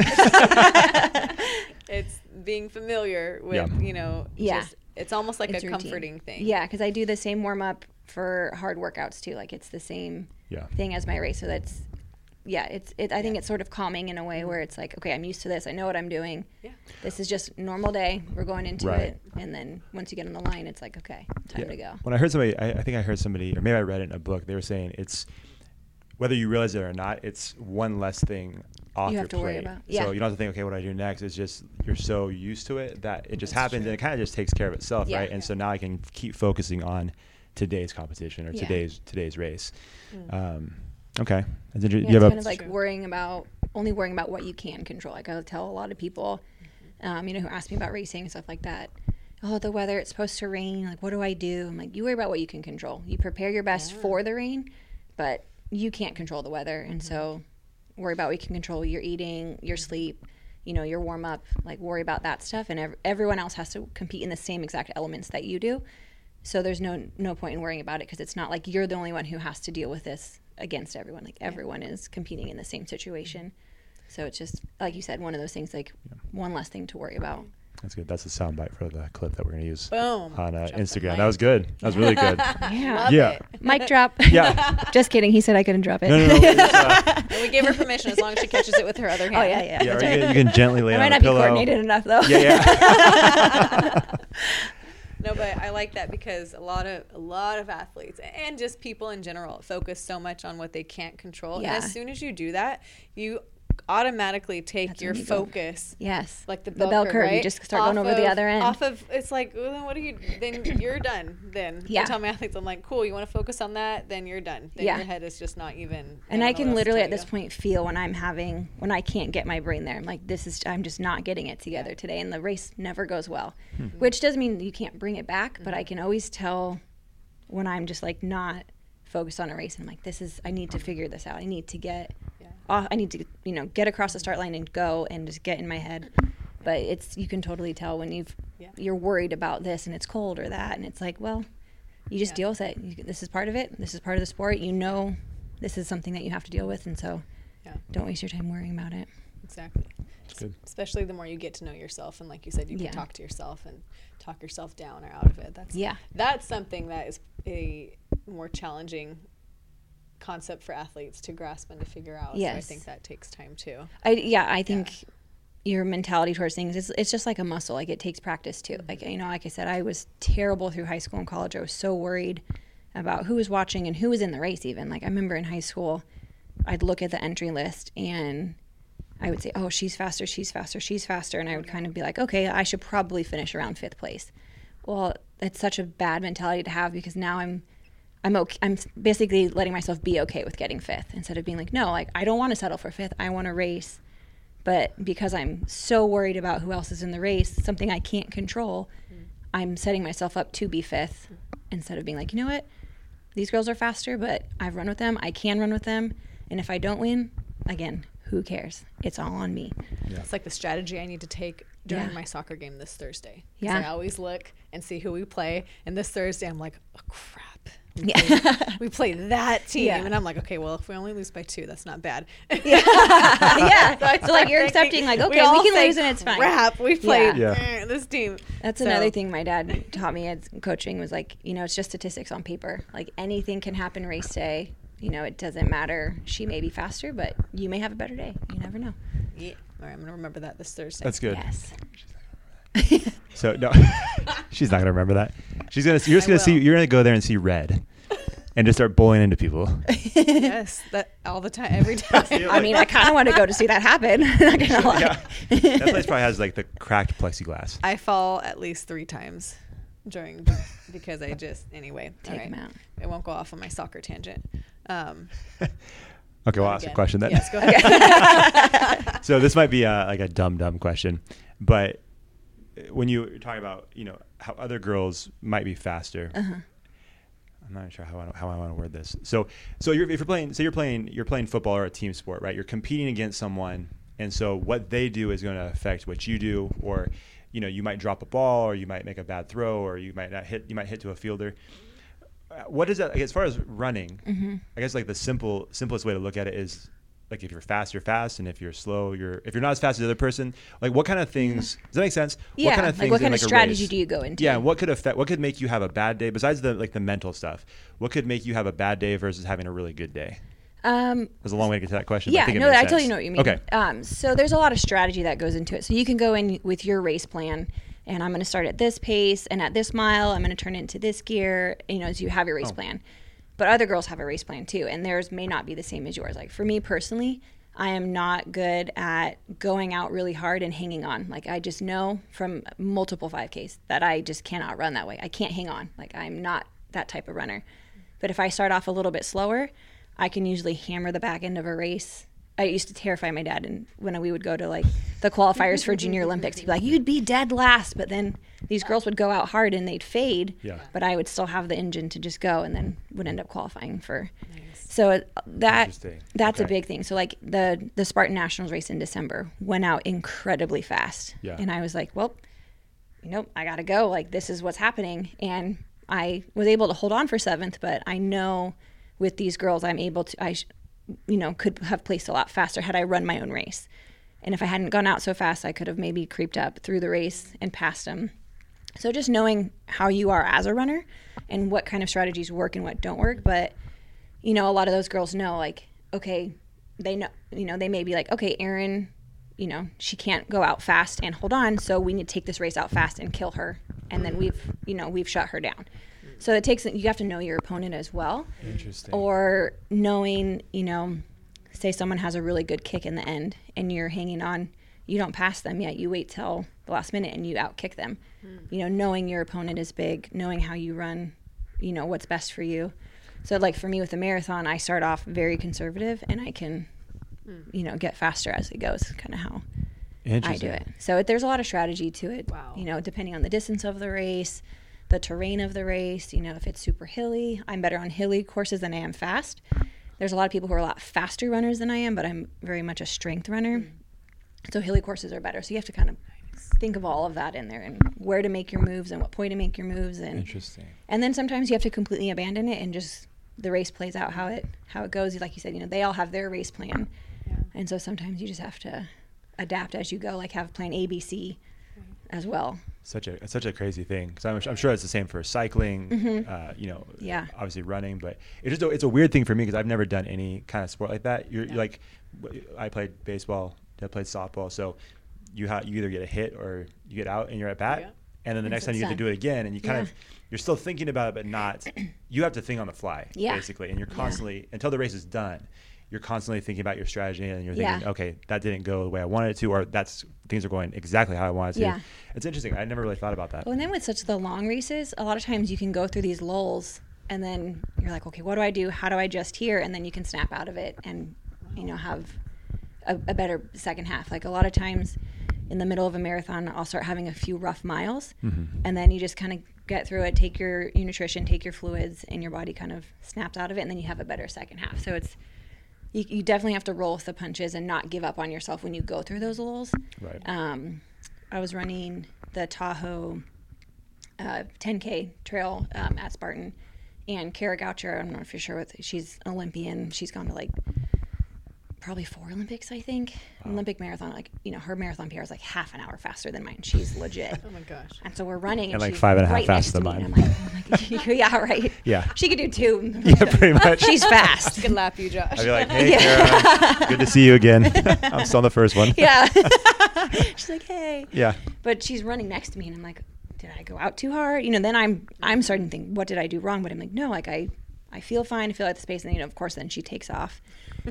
it's being familiar with, Yeah. you know, Yeah. just, it's almost like It's a routine. comforting thing. Yeah, because I do the same warm up for hard workouts too. Like it's the same Yeah. thing as my race. So that's yeah, it's it. I think it's sort of calming in a way where it's like, okay, I'm used to this. I know what I'm doing. Yeah. This is just normal day. We're going into Right. it, and then once you get on the line, it's like, okay, time to go. When I heard somebody, I, I think I heard somebody, or maybe I read it in a book. They were saying it's whether you realize it or not, it's one less thing off You your have to worry plate. about. Yeah. So you don't have to think, okay, what do I do next? It's just you're so used to it that it just happens and it kind of just takes care of itself, Yeah. right? And so now I can keep focusing on today's competition or Yeah. today's today's race. Um, okay, That's Yeah, you have it's a kind of like True. worrying about only worrying about what you can control. Like I tell a lot of people, um, you know, who ask me about racing and stuff like that. Oh, the weather, it's supposed to rain. Like, what do I do? I'm like, you worry about what you can control. You prepare your best for the rain, but you can't control the weather. And so worry about what you can control your eating, your sleep, you know, your warm up. Like, worry about that stuff. And ev- everyone else has to compete in the same exact elements that you do. So there's no no point in worrying about it because it's not like you're the only one who has to deal with this against everyone. Like everyone is competing in the same situation. So it's just like you said, one of those things like one less thing to worry about. That's good. That's the soundbite for the clip that we're gonna use Boom. on uh, Instagram. That was good. That was really good. Yeah. Love yeah. it. Mic drop. Yeah. Just kidding. He said I couldn't drop it. No, no, no. it's, uh, we gave her permission as long as she catches it with her other hand. Oh yeah, yeah. yeah, or that's you, can, you can gently lay I it might on not a be pillow. coordinated enough though. Yeah, yeah. No, but I like that because a lot of a lot of athletes and just people in general focus so much on what they can't control. Yeah. And as soon as you do that, you automatically take That's your when go- focus Yes. like the The bell, bell curve, curve, you just start going Off over the other end. Off of it's like, well, then what do you? Then you're done. Then Yeah. I tell my athletes, I'm like, cool. You want to focus on that? Then you're done. Then Yeah. your head is just not even. and don't I can what else to literally at this you. point feel when I'm having when I can't get my brain there. I'm like, this is I'm just not getting it together today, and the race never goes well. Hmm. Mm-hmm. Which doesn't mean you can't bring it back, but I mm-hmm. can always tell when I'm just like not focused on a race. And I'm like, this is I need to mm-hmm. figure this out. I need to get, off, I need to you know get across the start line and go and just get in my head. But it's you can totally tell when you've Yeah. you're worried about this and it's cold or that, and it's like, well, you just Yeah. deal with it. You, this is part of it. This is part of the sport. You know, this is something that you have to deal with, and so Yeah. don't waste your time worrying about it. Exactly. good. Especially the more you get to know yourself, and like you said, you can Yeah. talk to yourself and talk yourself down or out of it. That's Yeah. That's something that is a more challenging concept for athletes to grasp and to figure out. So I think that takes time too. I yeah, I think your mentality towards things is it's just like a muscle. Like it takes practice too. Mm-hmm. Like you know, like I said, I was terrible through high school and college. I was so worried about who was watching and who was in the race. Even like I remember in high school, I'd look at the entry list and I would say, "Oh, she's faster, she's faster, she's faster," and I would mm-hmm. kind of be like, "Okay, I should probably finish around fifth place." Well, it's such a bad mentality to have because now I'm I'm okay. I'm basically letting myself be okay with getting fifth instead of being like, no, like I don't want to settle for fifth. I want to race, but because I'm so worried about who else is in the race, something I can't control, mm. I'm setting myself up to be fifth instead of being like, you know what, these girls are faster, but I've run with them. I can run with them, and if I don't win, again, who cares? It's all on me. It's like the strategy I need to take during Yeah. my soccer game this Thursday. 'Cause Yeah. I always look and see who we play, and this Thursday I'm like, oh crap. We Yeah. play, we play that team, Yeah. and I'm like, okay, well, if we only lose by two, that's not bad. yeah. yeah. So like you're start accepting like okay, we, all can lose and it's fine. Crap, we played Yeah. eh, this team. That's So- another thing my dad taught me as coaching was like, you know, it's just statistics on paper. Like anything can happen race day. You know, it doesn't matter. She may be faster, but you may have a better day. You never know. Yeah. All right, I'm gonna remember that this Thursday. That's good. Yes. So no, she's not gonna remember that. She's gonna. You're just I gonna see. You're gonna go there and see red, and just start bullying into people. yes, that all the time, every time. I mean, I kind of want to go to see that happen. Not gonna lie. yeah, that place probably has like the cracked plexiglass. I fall at least three times during because I just anyway. Take all 'em out. I won't go off on my soccer tangent. Um, Okay, well, I'll ask a question then. Yes, go ahead. so this might be a, like a dumb dumb question, but when you- you're talking about you know how other girls might be faster. Uh-huh. I'm not sure how I, how I want to word this. So so you're, if you're playing, say you're playing you're playing football or a team sport, right? You're competing against someone, and so what they do is going to affect what you do, or you know you might drop a ball, or you might make a bad throw, or you might not hit you might hit to a fielder. Uh, What is that like, as far as running? Mm-hmm. I guess like the simple simplest way to look at it is like if you're fast, you're fast, and if you're slow, you're if you're not as fast as the other person. Like what kind of things does that make sense? Yeah, What kind of like, things what in, kind of like, strategy do you go into? Yeah, and what could affect what could make you have a bad day besides the like the mental stuff? What could make you have a bad day versus having a really good day? Um, There's a long way to get to that question. I yeah, it no, I totally sense. know what you mean. Okay. Um, so there's a lot of strategy that goes into it. So you can go in with your race plan, and I'm going to start at this pace, and at this mile, I'm going to turn into this gear. You know, as you have your race Oh. plan. But other girls have a race plan too, and theirs may not be the same as yours. Like for me personally, I am not good at going out really hard and hanging on. Like I just know from multiple 5Ks that I just cannot run that way. I can't hang on. Like I'm not that type of runner. But if I start off a little bit slower, I can usually hammer the back end of a race. I used to terrify my dad, and when we would go to like the qualifiers for Junior Olympics, he'd be like, "You'd be dead last," but then these girls would go out hard and they'd fade. Yeah. But I would still have the engine to just go, and then would end up qualifying for. Nice. So uh, that Interesting. that's a big thing. So like the the Spartan Nationals race in December went out incredibly fast, Yeah. and I was like, well, you know, I got to go. Like, this is what's happening. And I was able to hold on for seventh, but I know with these girls, I'm able to, I, sh- you know, could have placed a lot faster had I run my own race. And if I hadn't gone out so fast, I could have maybe creeped up through the race and passed them. So just knowing how you are as a runner and what kind of strategies work and what don't work. But, you know, a lot of those girls know, like, okay, they know, you know, they may be like, okay, Erin, you know, she can't go out fast and hold on. So we need to take this race out fast and kill her. And then we've, you know, we've shut her down. So it takes, you have to know your opponent as well Interesting. or knowing, you know, say someone has a really good kick in the end and you're hanging on, you don't pass them yet. You wait till the last minute and you outkick them. Hmm. You know, knowing your opponent is big, knowing how you run, you know, what's best for you. So, like for me with the marathon, I start off very conservative and I can, hmm. you know, get faster as it goes, kind of how I do it. So it, there's a lot of strategy to it. Wow. You know, depending on the distance of the race, the terrain of the race. You know, if it's super hilly, I'm better on hilly courses than I am fast. There's a lot of people who are a lot faster runners than I am, but I'm very much a strength runner. Mm-hmm. So hilly courses are better. So you have to kind of think of all of that in there and where to make your moves and what point to make your moves and Interesting. and then sometimes you have to completely abandon it and just the race plays out how it how it goes. Like you said, you know, they all have their race plan, and so sometimes you just have to adapt as you go. Like have plan A, B, C, as well. Such a such a crazy thing because I'm, I'm sure it's the same for cycling. Uh, you know, Mm-hmm. Yeah. obviously running, but it's just a, it's a weird thing for me because I've never done any kind of sport like that. You're, you're like, I played baseball, I played softball, so you ha- you either get a hit or you get out and you're at bat, Yeah. and then the next time you have to do it again, and you kind Yeah. of you're still thinking about it, but not. You have to think on the fly, Yeah. basically, and you're constantly until the race is done. You're constantly thinking about your strategy, and you're thinking, Yeah. okay, that didn't go the way I wanted it to, or that's things are going exactly how I wanted to. Yeah. It's interesting. I never really thought about that. Well, and then with such the long races, a lot of times you can go through these lulls, and then you're like, okay, what do I do? How do I adjust here? And then you can snap out of it and you know have a, a better second half. Like a lot of times in the middle of a marathon, I'll start having a few rough miles, mm-hmm. and then you just kind of get through it, take your, your nutrition, take your fluids, and your body kind of snaps out of it, and then you have a better second half. So it's you, you definitely have to roll with the punches and not give up on yourself when you go through those lulls. Right. Um, I was running the Tahoe uh, 10K trail um, at Spartan, and Kara Goucher, I don't know if you're sure with, she's an Olympian. She's gone to like probably four Olympics, I think. Olympic marathon, like you know, her marathon PR is like half an hour faster than mine. She's legit. Oh my gosh. And so we're running, and, And, like, she's five and a half right faster than mine. I'm like, oh I'm like, yeah, right. Yeah. she could do two. yeah, pretty much. She's fast. Good lap, you, Josh. I'd be like, hey, Kara, good to see you again. I'm still on the first one. yeah. she's like, hey. Yeah. but she's running next to me and i'm like did i go out too hard you know then i'm i'm starting to think what did i do wrong but i'm like no like i i feel fine i feel like the space and then you know of course then she takes off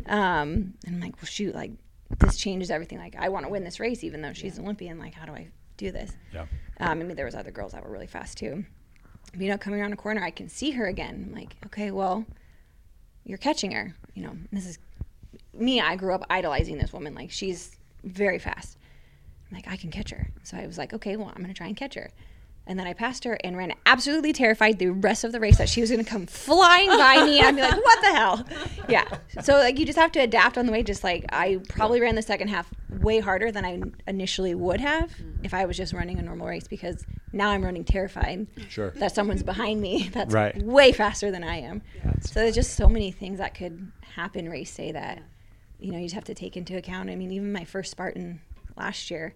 um and i'm like well shoot like this changes everything like i want to win this race even though she's an olympian like how do i do this Yeah. um, I mean, there was other girls that were really fast too. But, you know, coming around a corner, I can see her again. I'm like, okay, well, you're catching her. You know, this is me. I grew up idolizing this woman. Like, she's very fast. I'm like, I can catch her. So I was like, okay, well, I'm going to try and catch her. And then I passed her and ran absolutely terrified the rest of the race that she was going to come flying by me. And I'd be like, what the hell? Yeah. So, like, you just have to adapt on the way. Just like I probably ran the second half way harder than I initially would have mm. if I was just running a normal race because now I'm running terrified Sure. that someone's behind me that's Right. way faster than I am. That's So there's just so many things that could happen race day that you know you just have to take into account. I mean, even my first Spartan last year,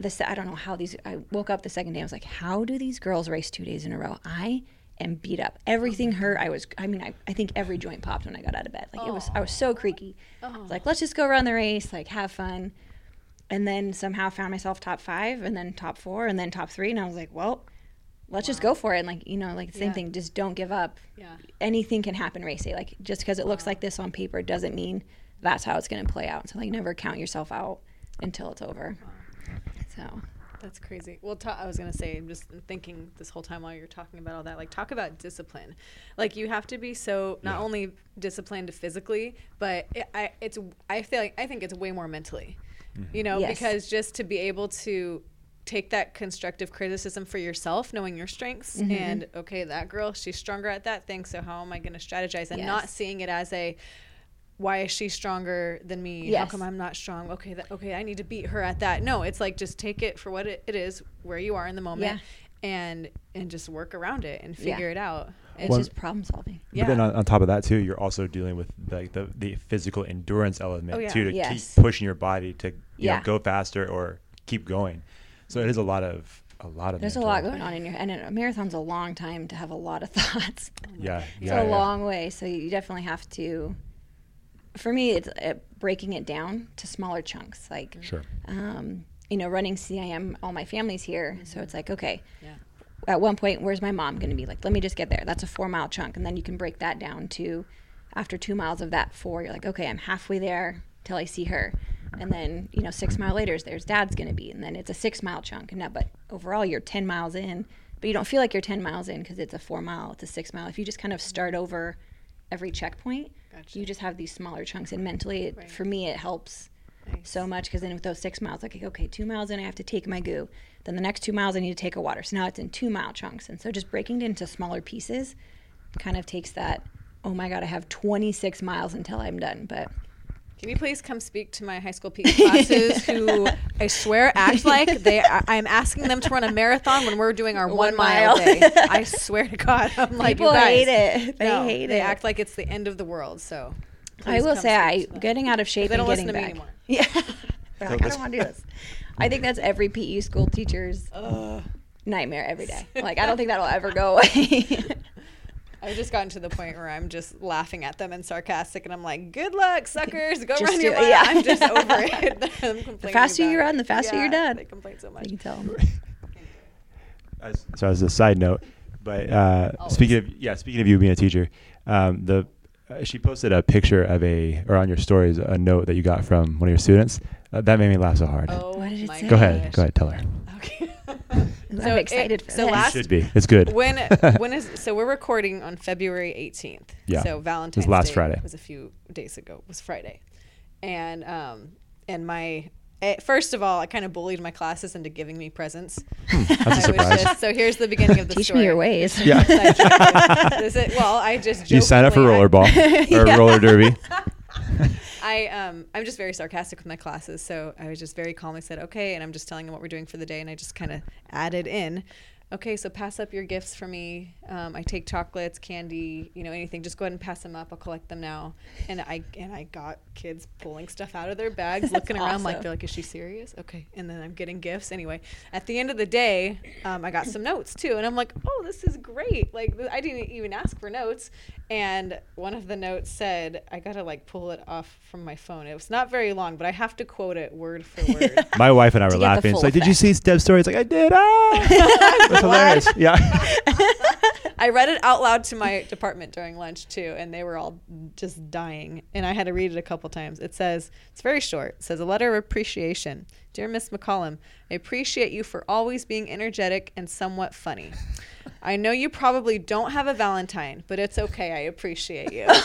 this I don't know how these. I woke up the second day. I was like, how do these girls race two days in a row? I am beat up. Everything hurt. I was. I mean, I, I think every joint popped when I got out of bed. Like it was. I was so oh. creaky. I was like, oh. let's just go run the race. Like have fun. And then somehow found myself top five, and then top four, and then top three, and I was like, well. Let's just go for it. And like, you know, like the same Yeah. thing, just don't give up Yeah. anything can happen race day. Like just because it looks like this on paper doesn't mean that's how it's going to play out. So like never count yourself out until it's over. So That's crazy. Well, ta- I was gonna say, I'm just thinking this whole time while you're talking about all that. Like, talk about discipline. Like, you have to be so not Yeah. only disciplined physically, but it, I, it's. I feel like I think it's way more mentally. You know, Yes. because just to be able to take that constructive criticism for yourself, knowing your strengths, Mm-hmm. and okay, that girl, she's stronger at that thing. So how am I going to strategize and not seeing it as a why is she stronger than me? How come I'm not strong? Okay, that, okay, I need to beat her at that. No, it's like just take it for what it, it is, where you are in the moment, and and just work around it and Yeah. figure it out. It's Well- just problem solving. Yeah. But then on, on top of that too, you're also dealing with like the, the physical endurance element Oh, yeah. too to Yes. keep pushing your body to you Yeah. know, go faster or keep going. So it is a lot of a lot of There's a lot going on in your and a marathon's a long time to have a lot of thoughts. Yeah, It's yeah, a yeah. long way, so you definitely have to. For me, it's uh, breaking it down to smaller chunks. Like, Sure. um, you know, running CIM, all my family's here, so it's like, okay, Yeah. at one point, where's my mom going to be? Like, let me just get there. That's a four mile chunk, and then you can break that down to, after two miles of that four, you're like, okay, I'm halfway there till I see her, and then you know, six mile later, there's dad's going to be, and then it's a six mile chunk, and now, but overall, you're ten miles in, but you don't feel like you're ten miles in because it's a four mile, it's a six mile. If you just kind of start over every checkpoint, Gotcha. you just have these smaller chunks, and mentally, it, Right. for me, it helps Nice. so much because then with those six miles, like okay, two miles in, I have to take my goo. Then the next two miles, I need to take a water. So now it's in two mile chunks, and so just breaking it into smaller pieces kind of takes that. Oh my god, I have 26 miles until I'm done. But Can you please come speak to my high school PE classes who I swear act like they I, I'm asking them to run a marathon when we're doing our one, One mile. mile. day. I swear to God, I'm like people you guys, hate it. They no, hate they it. act like it's the end of the world. So I will say, I speak to them. getting out of shape They don't and getting listen to me back. anymore. Yeah, they're like, I don't want to do this. I think that's every PE school teacher's uh. nightmare every day. Like I don't think that'll ever go away. I've just gotten to the point where I'm just laughing at them and sarcastic, and I'm like, "Good luck, suckers! Go Just run your it, mile." yeah. I'm just over it. Them complaining faster you run, the faster you're done. They complain so much. you can tell 'em. As, so as a side note, but uh, speaking of yeah, speaking of you being a teacher, um, the uh, she posted a picture of a or on your stories a note that you got from one of your students. Uh, that made me laugh so hard. Oh What did it say? Go ahead, go ahead, tell her. Okay. Ooh, I'm excited for so this. last Should be. It's good. when when is so we're recording on February 18th. Yeah. So Valentine's was last Day Friday. was a few days ago. It was Friday, and um and my eh, first of all, I kind of bullied my classes into giving me presents. That's a I was surprise. just- so here's the beginning of the Teach story. me your ways. Yeah. This is- well, I just you sign up for jokingly- rollerball or Yeah. roller derby. I um I'm just very sarcastic with my classes, so I was just very calmly said okay, and I'm just telling them what we're doing for the day, and I just kind of added in, okay, so pass up your gifts for me. Um, I take chocolates, candy, you know, anything. Just go ahead and pass them up. I'll collect them now. And I and I got kids pulling stuff out of their bags, looking around like they're like, is she serious? Okay, and then I'm getting gifts anyway. At the end of the day, um, I got some notes too, and I'm like, oh, this is great. Like I didn't even ask for notes, and one of the notes said, I gotta like pull it off from my phone. It was not very long, but I have to quote it word for word. My wife and I were laughing. It's full like, did you see Deb's story? It's like, I did. Ah, that's hilarious. Yeah. I read it out loud to my department during lunch too, and they were all just dying. And I had to read it a couple times. It says, it's very short. It says, A letter of appreciation. Dear Miss McCollum, I appreciate you for always being energetic and somewhat funny. I know you probably don't have a Valentine, but it's okay. I appreciate you.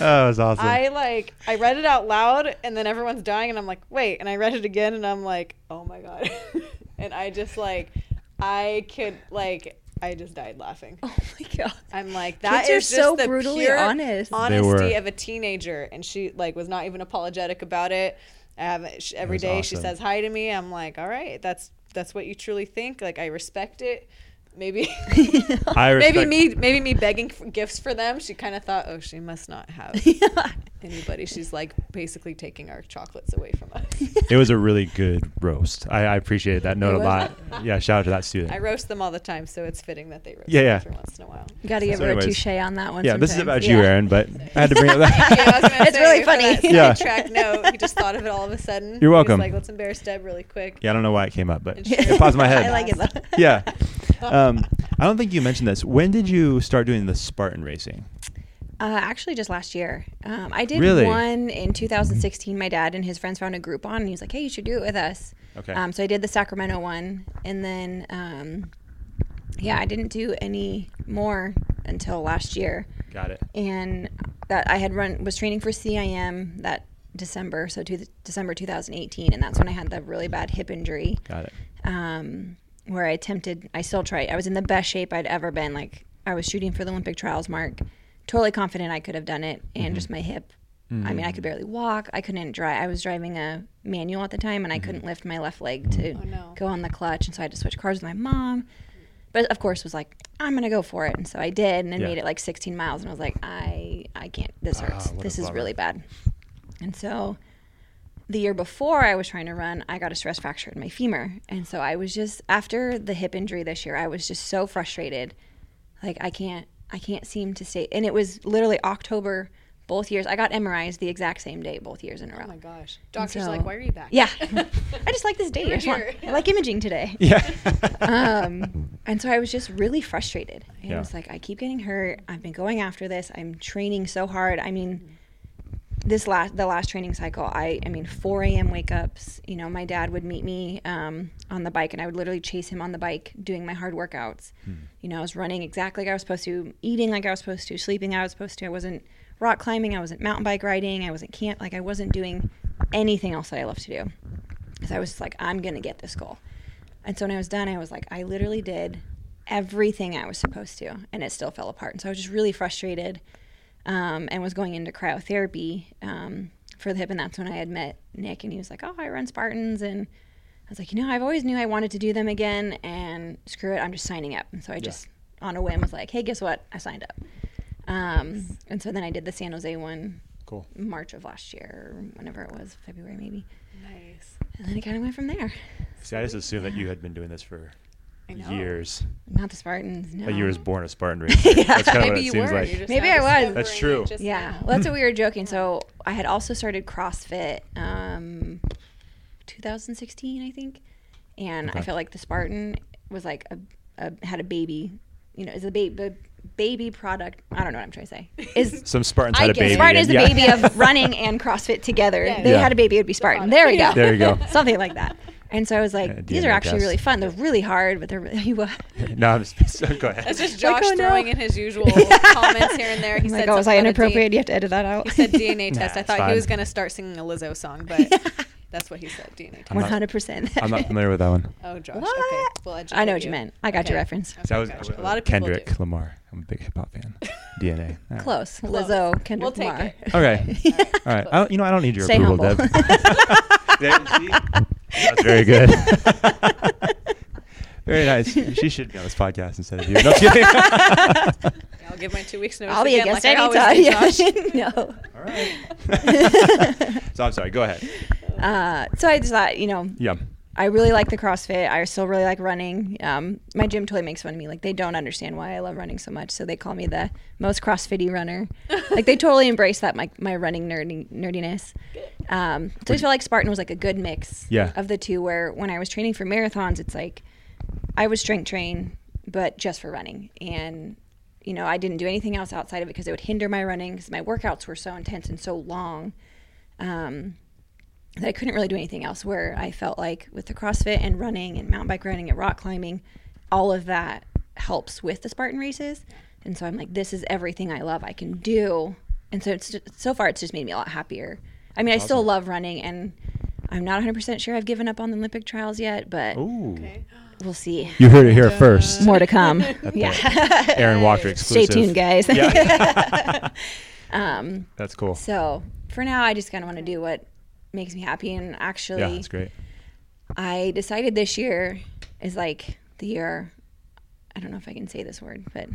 Oh, it was awesome. I like I read it out loud and then everyone's dying and I'm like, wait, and I read it again and I'm like, oh my god. and I just like I could like I just died laughing. Oh my god. I'm like that Kids are is just so the brutally pure honest. Honesty of a teenager and she like was not even apologetic about it. I haven't sh- every was she says hi to me. I'm like, all right, that's that's what you truly think. Like I respect it. Maybe I maybe me maybe me begging for gifts for them. She kind of thought, oh, she must not have anybody. She's like basically taking our chocolates away from us. It was a really good roast. I, I appreciated that note a lot. Yeah, shout out to that student. I roast them all the time, so it's fitting that they roast Yeah, yeah. every once in a while. You got to give So her anyways, a touche on that one. yeah, this is sometimes. about you, Erin, but I had to bring up Yeah, I that. was It's say, really for that funny. Yeah. sidetrack note, he just thought of it all of a sudden. You're He was welcome. like, let's embarrass Deb really quick. yeah, I don't know why it came up, but And it popped in my head. I like it though. yeah. Um, I don't think you mentioned this. When did you start doing the Spartan racing? Uh, actually, just last year. Um, I did Really? one in 2016. My dad and his friends found a group on, and he was like, "Hey, you should do it with us." Okay. Um, so I did the Sacramento one, and then um, yeah, I didn't do any more until last year. Got it. And that I had run was training for CIM that December, so to December 2018, and that's when I had the really bad hip injury Got it. um, where I attempted. I still tried. I was in the best shape I'd ever been. Like I was shooting for the Olympic trials mark. Totally confident I could have done it, and mm-hmm. just my hip. I mean, I could mm-hmm. barely walk. I couldn't drive. I was driving a manual at the time, and I couldn't mm-hmm. lift my left leg to Oh, no. go on the clutch, and so I had to switch cars with my mom. but of course was like, I'm gonna go for it, and so I did, and I Yeah. made it like 16 miles, and I was like, I I can't. This ah, hurts. Ah, this is bummer. really bad. And so the year before I was trying to run, I got a stress fracture in my femur. And so I was just after the hip injury this year, I was just so frustrated. Like I can't I can't seem to stay and it was literally October both years. I got MRIs the exact same day both years in a row. Oh my gosh. Doctor's so- like, why are you back? Yeah. I just like this day. I, just want- here. I like imaging today. Yeah. Um, and so I was just really frustrated. And Yeah. I was like, I keep getting hurt. I've been going after this. I'm training so hard. I mean, this last the last training cycle, I I mean, 4 a.m. wake ups. You know, my dad would meet me um, on the bike, and I would literally chase him on the bike doing my hard workouts. You know, I was running exactly like I was supposed to, eating like I was supposed to, sleeping like I was supposed to. I wasn't rock climbing. I wasn't mountain bike riding. I wasn't camp. Like I wasn't doing anything else that I love to do. Because I was just like, I'm gonna get this goal. And so when I was done, I was like, I literally did everything I was supposed to, and it still fell apart. And so I was just really frustrated um, and was going into cryotherapy um, for the hip. And that's when I had met Nick, and he was like, Oh, I run Spartans. And I was like, You know, I've always knew I wanted to do them again, and screw it, I'm just signing up. And so I just, on a whim, was like, Hey, guess what? I signed up. Um, and so then I did the San Jose one cool. March of last year, or whenever it was, February maybe. Nice. And then it kind of went from there. See, I just assumed that you had been doing this for I know. Years. Not the Spartans. No. That you was born a Spartan racer. That's kind of what Maybe it you seems were. like. Maybe I was. That's true. Yeah, now. well, that's what we were joking. So I had also started CrossFit, um, 2016, I think, and I Okay. felt like the Spartan was like a, a had a baby. You know, is a baby baby product. I don't know what I'm trying to say. Is Some Spartans I had a get baby. Spartan is the yeah. baby of running and CrossFit together. Yeah. They Yeah. had a baby, it would be Spartan. There we go. There you go. Something like that. And so I was like, Yeah, these are actually really fun. They're really hard, but they're really what? no, I'm just, go ahead. That's just Like, Josh oh, no. throwing in his usual comments here and there. He I'm said, like, oh, was I something about a inappropriate? D- You have to edit that out. he said DNA test. Nah, I thought fine. he was going to start singing a Lizzo song, but that's what he said. DNA test. I'm One hundred percent. I'm not familiar with that one. Oh, Josh. What? Okay. We'll I know what you meant. I got your reference. Okay, So I was, gotcha. A lot of Kendrick do. Lamar. I'm a big hip hop fan. DNA. All right. Close. Close. Lizzo, Kendrick We'll Lamar. Okay. All right. I you know, I don't need your Stay approval, humble. Deb. There, see? That's very good. very nice. She should be on this podcast instead of you. No, I'm kidding. I'll give my two weeks notice. I'll be a again, guest like I always anytime. Yeah. No. All right. so I'm sorry. Go ahead. Uh, so I just thought, you know, Yeah. I really like the CrossFit. I still really like running. Um, my gym totally makes fun of me. Like they don't understand why I love running so much, so they call me the most CrossFitty runner. like they totally embrace that my my running nerdy, nerdiness. Um, so I feel like Spartan was like a good mix Yeah. of the two. Where when I was training for marathons, it's like I would strength train, but just for running, and you know I didn't do anything else outside of it because it would hinder my running because my workouts were so intense and so long. Um, that I couldn't really do anything else. Where I felt like with the CrossFit and running and mountain bike riding and rock climbing, all of that helps with the Spartan races. And so I'm like, this is everything I love I can do. And so it's just, so far it's just made me a lot happier. I mean, I still love running, and I'm not 100 percent sure I've given up on the Olympic trials yet, but Ooh. we'll see. You heard it here first. More to come. yeah. Erin Wachter exclusive. Stay tuned, guys. Yeah. um, That's cool. so for now, I just kind of want to do what makes me happy, and actually, Yeah, that's great. I decided this year is like the year. I don't know if I can say this word, but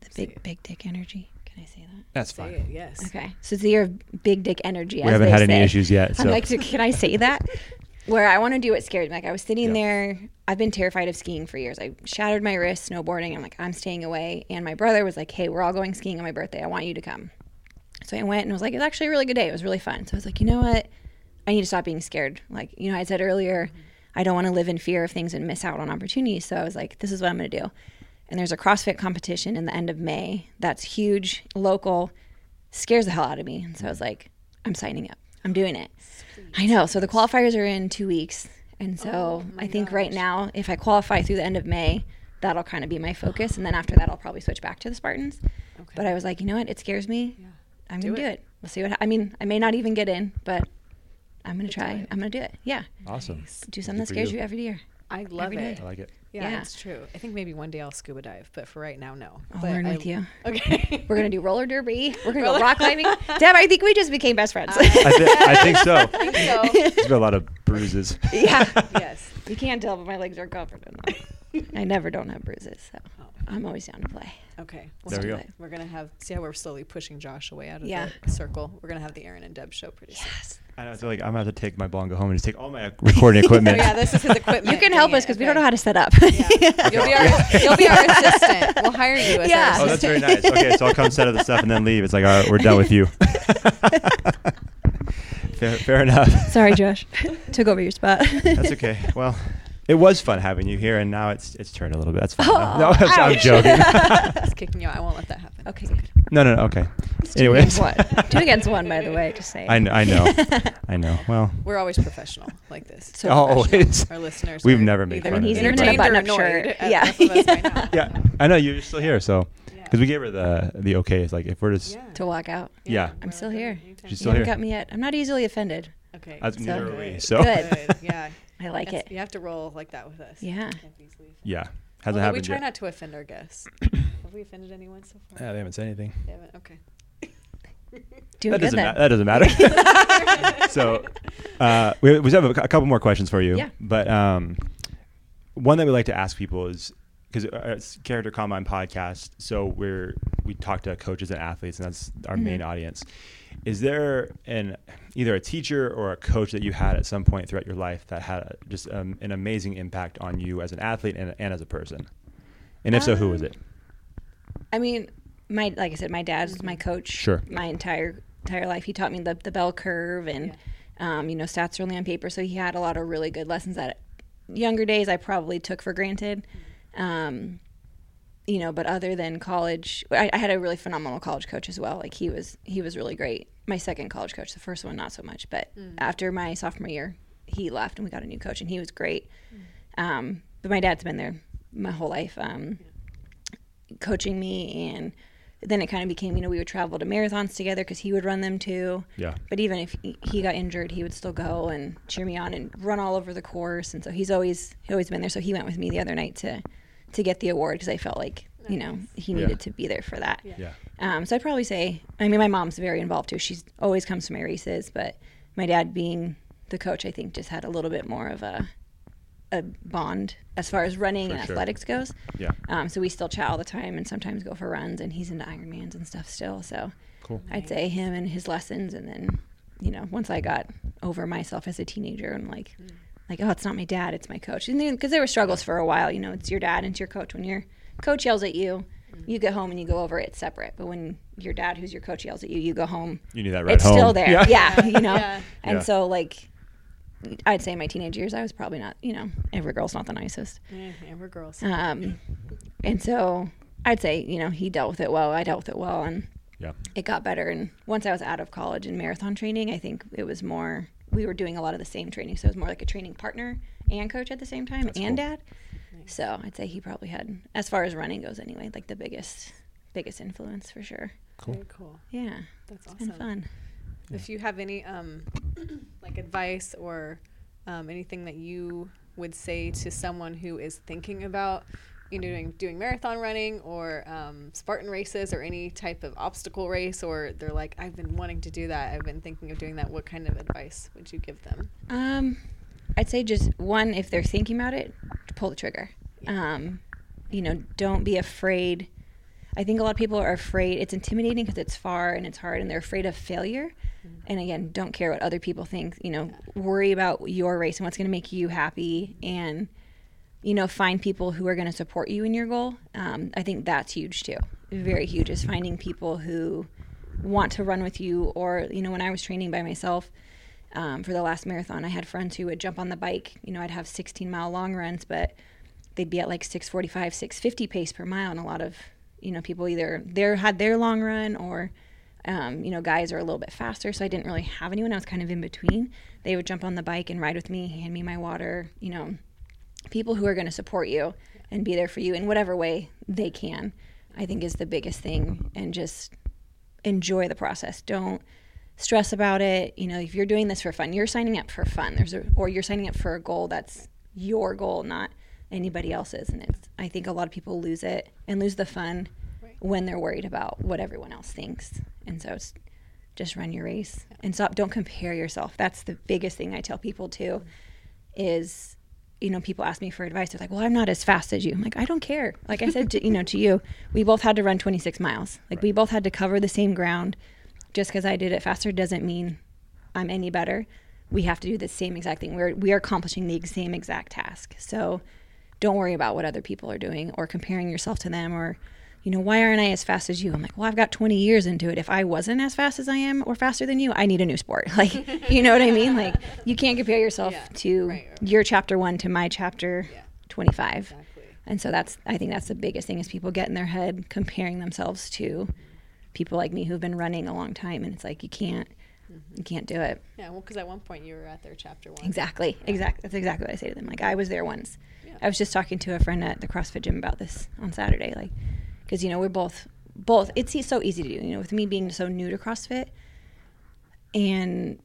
the big big dick energy. Can I say that? That's Say fine. it, yes. Okay, so it's the year of big dick energy. We as haven't they had any issues yet. So I'm like, can I say that? Where I want to do what scares me. Like I was sitting Yeah. there. I've been terrified of skiing for years. I shattered my wrist snowboarding. I'm like, I'm staying away. And my brother was like, Hey, we're all going skiing on my birthday. I want you to come. So I went and was like, it was actually a really good day. It was really fun. So I was like, you know what? I need to stop being scared. Like, you know, I said earlier, I don't want to live in fear of things and miss out on opportunities. So I was like, this is what I'm going to do. And there's a CrossFit competition in the end of May that's huge, local, scares the hell out of me. And so I was like, I'm signing up. I'm doing it. I know. So the qualifiers are in two weeks. And so I think right now, if I qualify through the end of May, that'll kind of be my focus. And then after that, I'll probably switch back to the Spartans. But I was like, you know what? It scares me. I'm going to Do it. We'll see what, I mean, I may not even get in, but I'm going to try. I'm going to do it. Yeah. awesome. Do something that scares you. you every year. I love Every day. it. I like it. Yeah, Yeah. it's true. I think maybe one day I'll scuba dive, but for right now, no. I'll But learn I- with you. Okay. We're going to do roller derby. We're going to go rock climbing. Deb, I think we just became best friends. I, thi- I think so. I think so. There's been a lot of bruises. yeah. yes. You can't tell, but my legs are covered in them. I never don't have bruises, so oh. I'm always down to play. Okay. There we do go. it. We're gonna have see how we're slowly pushing Josh away out of Yeah. the circle. We're gonna have the Erin and Deb show pretty yes. soon. I know. So like, I'm gonna have to take my ball and go home and just take all my recording equipment. Oh yeah, this is his equipment. You can help us it. because we don't know how to set up. Yeah. You'll be our you'll be our assistant. We'll hire you as Yeah. our Oh, that's very nice. Okay, so I'll come set up the stuff and then leave. It's like, all right, we're done with you. fair, fair enough. Sorry, Josh. Took over your spot. That's okay. Well, it was fun having you here, and now it's it's turned a little bit. That's fine. Oh, no, I'm ouch. joking. Just kicking you out. I won't let that happen. Okay, good. no, no, no. Okay. Two Anyways, against one. Two against one, by the way. Just saying. I know. I know. I know. Well, We're always professional like this. So always. Our listeners. We've never made either fun of He's anybody. even put a entertained or button-up annoyed shirt. Yeah. both of us right yeah, I know you're still here, so because we gave her the the okay. It's like if we're just Yeah. to walk out. Yeah. I'm still here. Anytime. She's You still haven't here. got me yet. I'm not easily offended. Okay. As So neither are we. So Good. Good. Yeah. I like That's- it. You have to roll like that with us. Yeah. Can't be easily yeah, hasn't Although we try yet. not to offend our guests. have we offended anyone so far? Yeah, they haven't said anything. They haven't. Okay. Doing that good doesn't then. ma- that doesn't matter. so uh, we, we have a, a couple more questions for you. Yeah. But um, one that we like to ask people is because it's Character Combine podcast, so we're we talk to coaches and athletes, and that's our main Mm-hmm. audience. Is there an either a teacher or a coach that you had at some point throughout your life that had just um, an amazing impact on you as an athlete and, and as a person? And if so, who was Um, it? I mean, my like I said, my dad was my coach. Sure. My entire entire life, he taught me the the bell curve and, um, you know, stats are only on paper. So he had a lot of really good lessons that younger days I probably took for granted. Um, you know, but other than college, I, I had a really phenomenal college coach as well. Like he was he was really great. My second college coach, the first one not so much, but after my sophomore year, he left and we got a new coach and he was great. Um, but my dad's been there my whole life. Um, coaching me and then it kind of became you know we would travel to marathons together because he would run them too Yeah. but even if he- he got injured he would still go and cheer me on and run all over the course and so he's always he always been there so he went with me the other night to to get the award because i felt like you know he Yeah. needed to be there for that Yeah. um, so i'd probably say i mean my mom's very involved too she's always comes to my races but my dad being the coach i think just had a little bit more of a a bond as far as running For and sure. athletics goes Yeah. um, so we still chat all the time and sometimes go for runs, and he's into Ironmans and stuff still. So Cool. I'd say him and his lessons, and then you know once I got over myself as a teenager, I'm like, like oh, it's not my dad, it's my coach. Because there were struggles for a while. You know, it's your dad and it's your coach. When your coach yells at you, you get home and you go over it separate. But when your dad, who's your coach, yells at you, you go home. You knew that right it's home. still there. Yeah. Yeah, you know. Yeah. And Yeah. so like. I'd say in my teenage years, I was probably not, you know, every girl's not the nicest. Yeah, yeah, we're girls. Um, and so I'd say, you know, he dealt with it well. I dealt with it well, and Yeah. it got better. And once I was out of college and marathon training, I think it was more, we were doing a lot of the same training. So it was more like a training partner and coach at the same time and dad. So I'd say he probably had, as far as running goes anyway, like the biggest, biggest influence for sure. Very cool. Yeah. That's It's been awesome. fun. If you have any um, like advice or um, anything that you would say to someone who is thinking about you know doing, doing marathon running or um, Spartan races or any type of obstacle race, or they're like, I've been wanting to do that, I've been thinking of doing that. What kind of advice would you give them? Um, I'd say just one, if they're thinking about it, pull the trigger. Um, you know, don't be afraid. I think a lot of people are afraid. It's intimidating because it's far and it's hard, and they're afraid of failure. And again, don't care what other people think. You know, worry about your race and what's going to make you happy, and you know, find people who are going to support you in your goal. Um, I think that's huge too. Very huge is finding people who want to run with you. Or you know, when I was training by myself, um, for the last marathon, I had friends who would jump on the bike. You know, I'd have 16 mile long runs, but they'd be at like 645, 650 pace per mile. And a lot of, you know, people either they had their long run or, um, you know, guys are a little bit faster. So I didn't really have anyone. I was kind of in between. They would jump on the bike and ride with me, hand me my water, you know, people who are going to support you and be there for you in whatever way they can, I think is the biggest thing. And just enjoy the process. Don't stress about it. You know, if you're doing this for fun, you're signing up for fun. There's a, or you're signing up for a goal that's your goal, not anybody else's. And it's, I think a lot of people lose it and lose the fun when they're worried about what everyone else thinks. And so it's just run your race and stop. Don't compare yourself. That's the biggest thing I tell people too. Is you know, people ask me for advice. They're like, "Well, I'm not as fast as you." I'm like, "I don't care." Like I said, to, you know, to you, we both had to run 26 miles. Like we both had to cover the same ground. Just because I did it faster doesn't mean I'm any better. We have to do the same exact thing. We're we are accomplishing the same exact task. So don't worry about what other people are doing or comparing yourself to them or you know why aren't i as fast as you i'm like well i've got 20 years into it if i wasn't as fast as i am or faster than you i need a new sport like you know what i mean like you can't compare yourself Yeah. to Right, right. your chapter 1 to my chapter Yeah. 25 Exactly. and so that's i think that's the biggest thing is people get in their head comparing themselves to people like me who've been running a long time and it's like you can't you mm-hmm. can't do it Yeah, well, because at one point you were at their chapter one. Exactly. Exactly. That's exactly what I say to them. Like I was there once. Yeah. I was just talking to a friend at the CrossFit gym about this on Saturday. Like, because you know we're both both. It's so easy to do. You know, with me being so new to CrossFit, and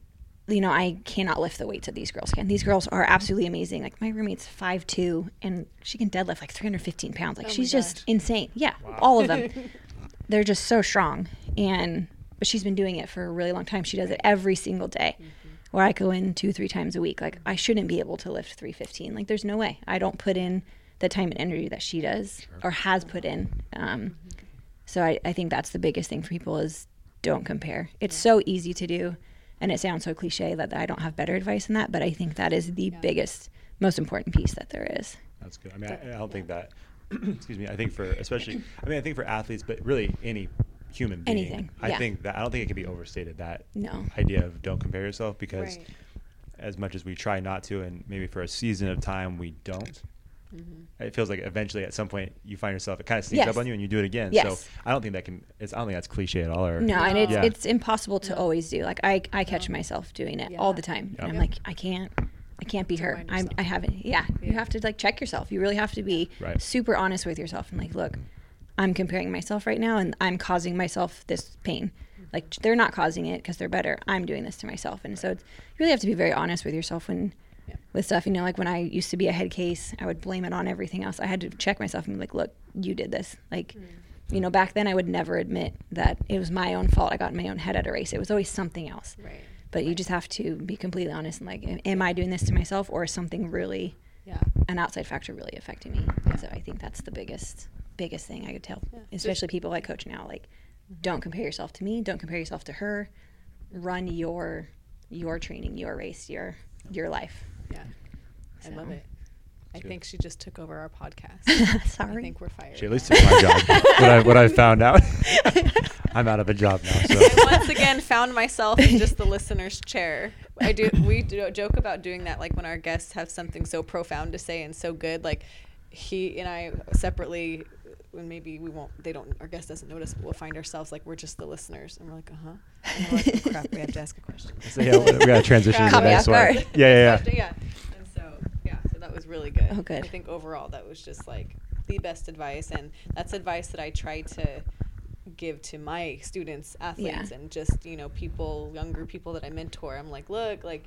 you know I cannot lift the weights that these girls can. These mm-hmm. girls are absolutely amazing. Like my roommate's five two, and she can deadlift like 315 pounds. Like Oh she's just insane. Yeah, all of them. They're just so strong and but she's been doing it for a really long time she does it every single day mm-hmm. where i go in two three times a week like i shouldn't be able to lift 315 like there's no way i don't put in the time and energy that she does or has put in um, so I, I think that's the biggest thing for people is don't compare it's so easy to do and it sounds so cliche that i don't have better advice than that but i think that is the biggest most important piece that there is That's good. I mean, I, I don't think that. excuse me. I think for especially. I mean, I think for athletes, but really any human being. Anything, I yeah. think that I don't think it can be overstated that No. idea of don't compare yourself because Right. as much as we try not to, and maybe for a season of time we don't. Mm-hmm. It feels like eventually at some point you find yourself it kind of sneaks Yes. up on you and you do it again. Yes. So I don't think that can. It's I don't think that's cliche at all. Or No, and it's Yeah. it's impossible to always do. Like I I catch myself doing it all the time. Yep. And I'm Yeah. like I can't I can't be hurt. I'm. I haven't. Yeah, you have to like check yourself. You really have to be Right. super honest with yourself and like, look, I'm comparing myself right now, and I'm causing myself this pain. Like they're not causing it because they're better. I'm doing this to myself, and so it's, you really have to be very honest with yourself when Yeah. with stuff. You know, like when I used to be a head case, I would blame it on everything else. I had to check myself and be like, look, you did this. Like, mm. you know, back then I would never admit that it was my own fault. I got in my own head at a race. It was always something else. Right. But you just have to be completely honest and like, am- I doing this to myself or is something really, Yeah. an outside factor really affecting me? So I think that's the biggest, biggest thing I could tell, Yeah. especially people I coach now. Like, mm-hmm. don't compare yourself to me. Don't compare yourself to her. Run your, your training, your race, your, your life. Yeah. I love it. I good. think she just took over our podcast. Sorry. I think we're fired. She at least took my job. what I what I found out. I'm out of a job now. So I once again found myself in just the listener's chair. I do. We do joke about doing that, like when our guests have something so profound to say and so good. Like he and I separately, when maybe we won't, they don't, our guest doesn't notice, but we'll find ourselves like we're just the listeners, and we're like, uh huh. And we're like, oh, crap, we have to ask a question. So, yeah, we got to transition to the next off one. Yeah, yeah, yeah. yeah. And so, yeah, so that was really good. Oh, good. I think overall that was just like the best advice, and that's advice that I try to give to my students, athletes, Yeah. and just you know people, younger people that I mentor. I'm like, look, like.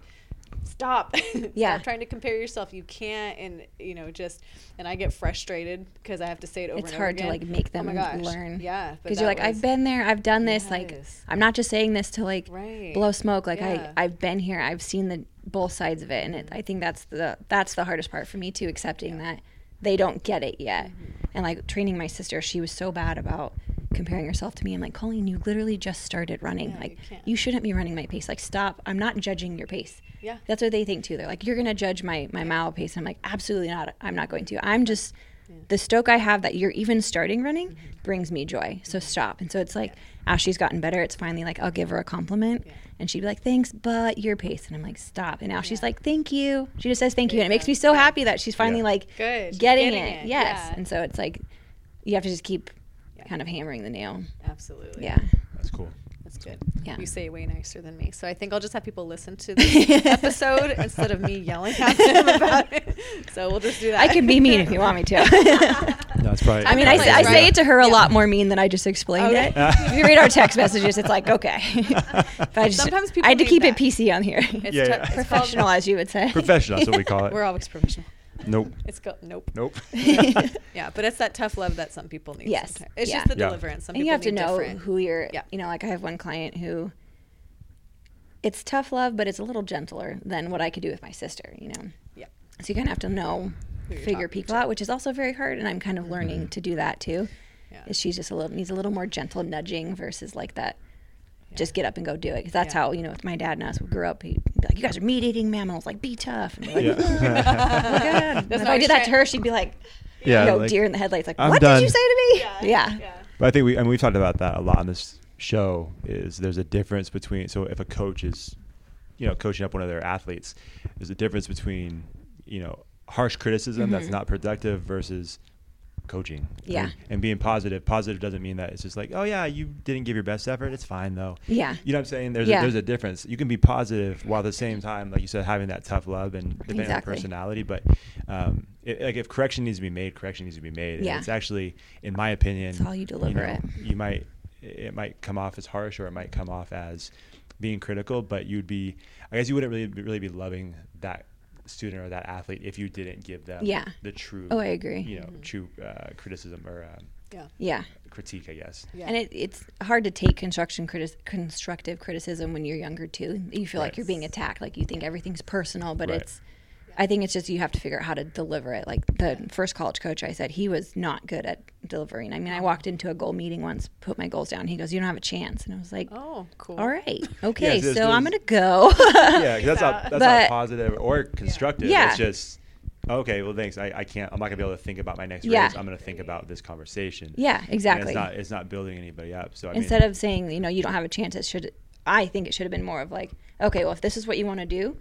Stop. Yeah. Stop trying to compare yourself. You can't, and you know, just. And I get frustrated because I have to say it over it's and over again. It's hard to like make Oh them my gosh. learn. Yeah, because you're like, I've been there, I've done this. Like, I'm not just saying this to like Right. blow smoke. Like, Yeah. I I've been here, I've seen the both sides of it, and it, I think that's the that's the hardest part for me too, accepting that they don't get it yet. Mm-hmm. And like training my sister, she was so bad about comparing herself to me. I'm like, Colleen, you literally just started running. Yeah, like, you you shouldn't be running my pace. Like, stop. I'm not judging your pace. Yeah. That's what they think too. They're like, you're gonna judge my my mile pace. And I'm like, absolutely not. I'm not going to. I'm just the stoke I have that you're even starting running Mm-hmm. brings me joy. So stop. And so it's like as she's gotten better, it's finally like I'll give her a compliment, and she'd be like, thanks, but your pace. And I'm like, stop. And now she's like, thank you. She just says thank you, and it makes me so happy that she's finally Yeah. like Good. Getting, getting it. it. Yes. Yeah. And so it's like you have to just keep kind of hammering the nail. Absolutely. Yeah. That's cool. That's good. Yeah. You say way nicer than me. So I think I'll just have people listen to this episode instead of me yelling at them about it. So we'll just do that. I can be mean if you want me to. No, it's probably. I mean, I, say, I say it to her a Yeah. lot more mean than I just explained Okay. it. if you read our text messages, it's like, okay. but I just, Sometimes people I had to keep that. it PC on here. It's Yeah, tou- yeah. it's called- Professional, as you would say. professional. That's what we call it. We're always professional. Nope. It's called nope. Nope. Yeah, but it's that tough love that some people need. Yes. sometimes. It's Yeah. just the Yeah. deliverance. Some and people you have to know different. who you're, Yeah. you know, like I have one client who it's tough love, but it's a little gentler than what I could do with my sister, you know? Yeah. So you kind of have to know, figure talking people out, which is also very hard. And I'm kind of learning Mm-hmm. to do that too. Yeah. Is she's just a little needs a little more gentle nudging versus like that. Just get up and go do it because that's Yeah. how you know with my dad and us we grew up. He'd be like, "You guys are meat eating mammals, like be tough." And we're like, Yeah. "Oh God." That's if I did that to her, she'd be like, Yeah, you know, like, deer in the headlights. Like, I'm what done. did you say to me? Yeah, But I think we, I mean, we've talked about that a lot on this show. Is there's a difference between so if a coach is, you know, coaching up one of their athletes, there's a difference between, you know, harsh criticism that's mm-hmm. not productive versus coaching. Yeah. And, and being positive. Positive doesn't mean that it's just like, oh yeah, you didn't give your best effort. It's fine though. Yeah. You know what I'm saying? There's Yeah. a, there's a difference. You can be positive while at the same time, like you said, having that tough love and depending Exactly. on personality. But um, it, like if correction needs to be made, correction needs to be made. And Yeah. It's actually, in my opinion, It's how you deliver it. You might it might come off as harsh or it might come off as being critical, but you'd be I guess you wouldn't really really be loving that student or that athlete if you didn't give them Yeah. the true Oh, I agree. you know true uh, criticism or um, Yeah. yeah. critique I guess Yeah. And it, it's hard to take construction criti- constructive criticism when you're younger too. You feel like you're being attacked, like you think everything's personal, but Right. it's. I think it's just you have to figure out how to deliver it. Like the first college coach I said, he was not good at delivering. I mean, I oh. walked into a goal meeting once, put my goals down. He goes, "You don't have a chance," and I was like, Oh, cool. "All right, okay, there's- so I'm gonna go." yeah, that's not that's But- not positive or constructive Yeah. it's just okay well thanks I, I can't I'm not gonna be able to think about my next Yeah. race I'm gonna think about this conversation yeah, And exactly. it's not it's not building anybody up so I Instead mean, of saying, you know, you don't have a chance, it should. I think it should have been more of like, okay, well, if this is what you want to do,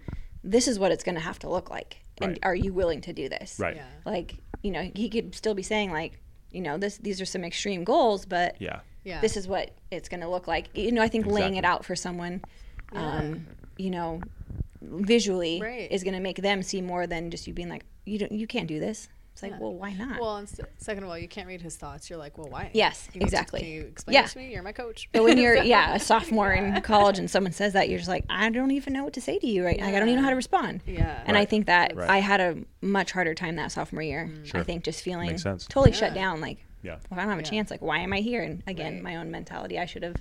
this is what it's going to have to look like, and Right. are you willing to do this? right Yeah. Like, you know, he could still be saying like, you know, this these are some extreme goals, but yeah Yeah. this is what it's going to look like. You know, I think laying it out for someone, um, you know, visually Right. is going to make them see more than just you being like, you don't, you can't do this. It's like, Yeah. well, why not? Well, and s- second of all, you can't read his thoughts. You're like, well, why? Yes, You need to- exactly. can you explain Yeah. it to me? You're my coach. But when you're, yeah, a sophomore in college and someone says that, you're just like, I don't even know what to say to you right now. Like, I don't even know how to respond. Yeah. And I think that Right. I had a much harder time that sophomore year. Sure. I think just feeling sense. totally Yeah. shut down. Like, yeah well, if I don't have a Yeah. chance, like, why am I here? And again, Right. my own mentality. I should have,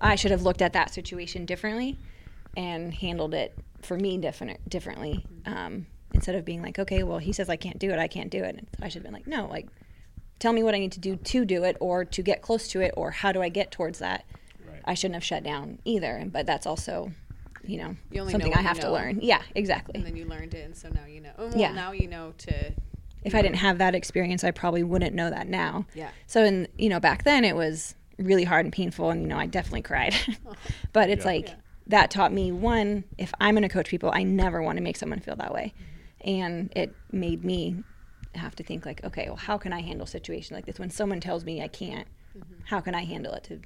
I should have looked at that situation differently and handled it for me different, differently. Um, instead of being like, okay, well, he says I can't do it, I can't do it. I should have been like, no, like, tell me what I need to do to do it or to get close to it or how do I get towards that. Right. I shouldn't have shut down either. But that's also, you know, You only know something what I you have to learn. Yeah, exactly. and then you learned it, and so now you know. Oh, well, Yeah. Now you know to. if I didn't have that experience, I probably wouldn't know that now. Yeah. So, in you know, back then it was really hard and painful, and you know, I definitely cried. but it's Yeah. like Yeah. that taught me one: if I'm going to coach people, I never want to make someone feel that way, and it made me have to think like, okay, well, how can I handle situations like this when someone tells me I can't? How can I handle it to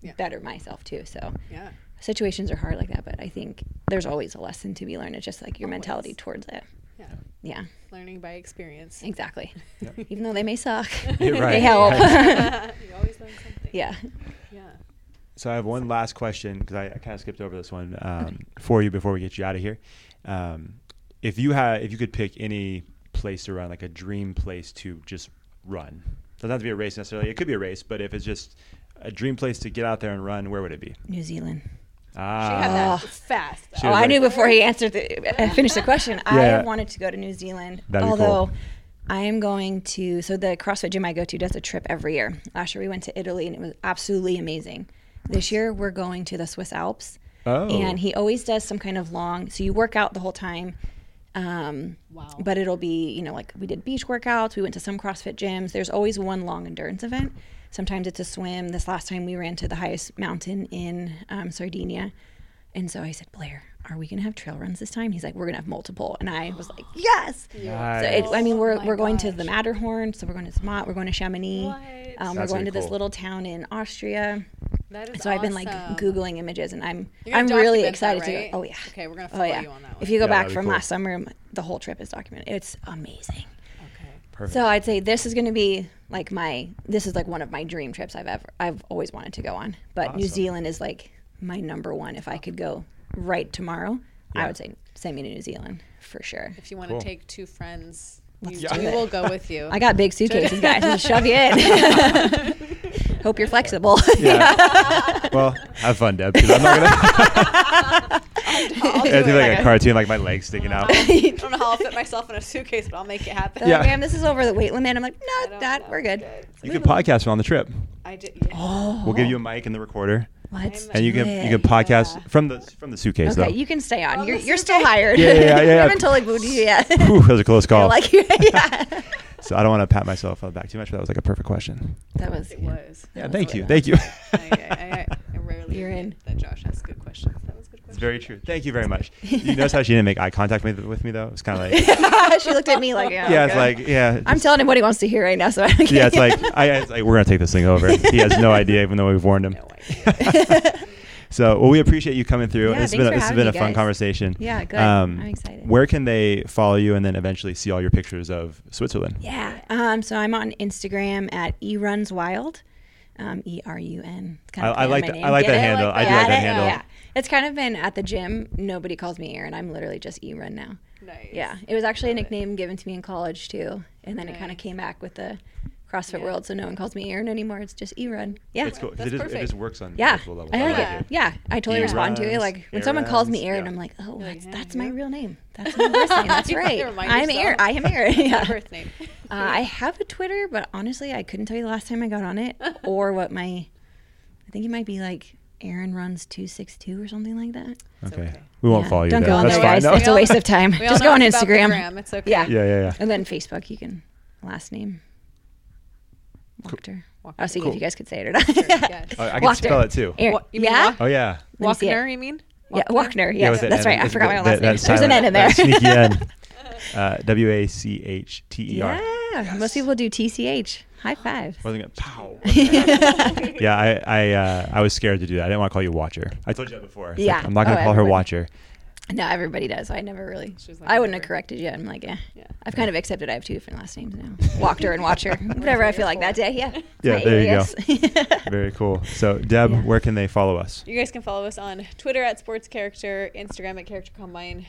Yeah. better myself too? So. Yeah. Situations are hard like that, but I think there's always a lesson to be learned. It's just like your mentality towards it. Yeah. Yeah, Learning by experience. exactly. Even though they may suck, Yeah, right. they help. you always learn something. yeah. Yeah. So I have one last question because I, I kind of skipped over this one um, for you before we get you out of here. Um, if you had, if you could pick any place to run, like a dream place to just run, doesn't have to be a race necessarily. It could be a race, but if it's just a dream place to get out there and run, where would it be? New Zealand. She Ah, had that fast. She Oh, was I knew before he answered the uh, finished the question. I Yeah. have wanted to go to New Zealand, That'd be although cool. I am going to. So the CrossFit gym I go to does a trip every year. Last year we went to Italy and it was absolutely amazing. This year we're going to the Swiss Alps, Oh. and he always does some kind of long. So you work out the whole time. Um, Wow. But it'll be, you know, like we did beach workouts, we went to some CrossFit gyms. There's always one long endurance event. Sometimes it's a swim. This last time we ran to the highest mountain in um, Sardinia. And so I said, Blair, are we going to have trail runs this time? He's like, we're going to have multiple. And I was like, yes. So it, I mean, we're, Oh we're going to the Matterhorn. So we're going to Zermatt. We're going to Chamonix. Um, we're going really to this cool. little town in Austria. That is So I've been like awesome. Googling images and I'm, I'm really excited that, to go. Oh, yeah. Okay, we're gonna Oh follow yeah. you on that one. If you go Yeah, back from cool. last summer, the whole trip is documented. It's amazing. Okay. perfect. So I'd say this is going to be like my this is like one of my dream trips I've ever I've always wanted to go on. But New Zealand is like my number one. If I could go right tomorrow, Yeah. I would say send me to New Zealand for sure. If you want Cool. to take two friends, Let's you, do we will go with you. I got big suitcases, guys. I'll just shove you in. Hope you're flexible. yeah. well, have fun, Deb. 'cause I'm not gonna. I'll Yeah, do do it. like a cartoon, like my legs sticking out. I don't know how I'll fit myself in a suitcase, but I'll make it happen. They're Yeah. like, ma'am, this is over the weight limit. I'm like, no, don't that we're good. You could podcast on the trip. I did. Yeah. Oh, We'll give you a mic and the recorder, Let's and you do can you can podcast Yeah. from the from the suitcase Okay, though. you can stay on. From You're, you're still hired. Yeah, yeah, yeah, we yeah. haven't totally booed you yet. Whew, that was a close call. You're like, yeah. so I don't want to pat myself on the back too much, but that was like a perfect question. That was. It was. Yeah, thank you, thank you. I, I, I, I rarely You're in. that Josh has good questions. It's very true. Thank you very much. You notice how she didn't make eye contact with, with me though? It's kind of like she looked at me like, yeah. yeah, it's like yeah. I'm telling him what he wants to hear right now. So I don't Yeah, it's like I it's like we're gonna take this thing over. He has no idea, even though we've warned him. No so well, we appreciate you coming through. Yeah, this has been a, this has been a fun conversation. Yeah, good. Um, I'm excited. Where can they follow you and then eventually see all your pictures of Switzerland? Yeah. Um, so I'm on Instagram at erunswild. Um, E R U N. It's kind of I like that- I like that handle. I do like that handle. Yeah. It's kind of been at the gym. Nobody calls me Erin. I'm literally just E Run now. Nice. Yeah. It was actually a Love it. nickname given to me in college too, and then it kind of came back with the CrossFit Yeah. World, so no one calls me Erin anymore. It's just E Run. Yeah. It's cool 'cause That's it just, it just works on Yeah, multiple levels. I like Yeah. it. Yeah, I totally Erin respond to it. Like when Erin someone calls me runs, Erin, yeah. I'm like, oh, You're that's, yeah, that's my real name. That's my birth name. That's You have to right. I'm yourself. Erin. I am Erin. Yeah. birth name. Uh, I have a Twitter, but honestly, I couldn't tell you the last time I got on it or what my. I think it might be like Erin runs two six two or something like that. Okay. okay. We won't Yeah. follow you Don't there. go on That's there, fine. guys. though. It's a waste of time. Just go on it's about the Instagram. It's okay. Yeah. Yeah, yeah, yeah. And then Facebook, you can last name. Wachter. I was thinking Cool. if you guys could say it or not. yes. Oh, I can Wachter. spell it too. Erin- Wa- you mean yeah? Wa- Oh yeah. Let me see it. Walkner, you mean? Yeah, Walkner. Yeah, with that that's N. right. I forgot my last name. There's an N in there. Sneaky N. Uh, W A C H T E R. Yeah, most people do TCH. High five. Wasn't it? Pow. yeah, I I uh, I was scared to do that. I didn't want to call you Watcher. I told you that before. It's like, Yeah. I'm not gonna Oh, call her everybody. Watcher. No, everybody does. I never really. She's like, I wouldn't have never. corrected you. I'm like, eh. Yeah. I've kind of accepted I have two different last names now. Walker and Watcher. Whatever I feel like that day. Yeah. Yeah, there you go. Very cool. So Deb, Yeah. where can they follow us? You guys can follow us on Twitter at Sports Character, Instagram at Character Combine,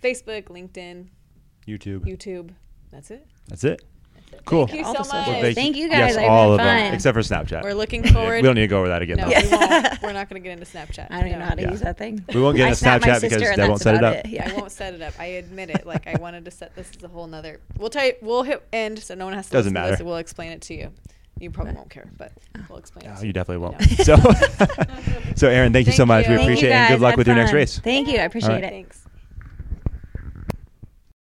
Facebook, LinkedIn, YouTube. YouTube. That's it. That's it. Cool. Thank you All so much. Well, Thank you Yes, guys. I've all had of them except for Snapchat. We're looking forward. we don't need to go over that again. No, though. we won't. We're not going to get into Snapchat. I don't even know how to Yeah. use that thing. We won't get into Snapchat because sister and Deb won't set it about up. Yeah. I won't set it up. I admit it. Like I wanted to set this as a whole nother. We'll try. We'll hit end so no one has to. Doesn't listen to this. matter. We'll explain it to you. You probably won't care, but oh. we'll explain it. Oh, you definitely won't. So, so Erin, thank you so much. We you. Thank you appreciate it. And good luck with your next race. Thank you. I appreciate it. Thanks.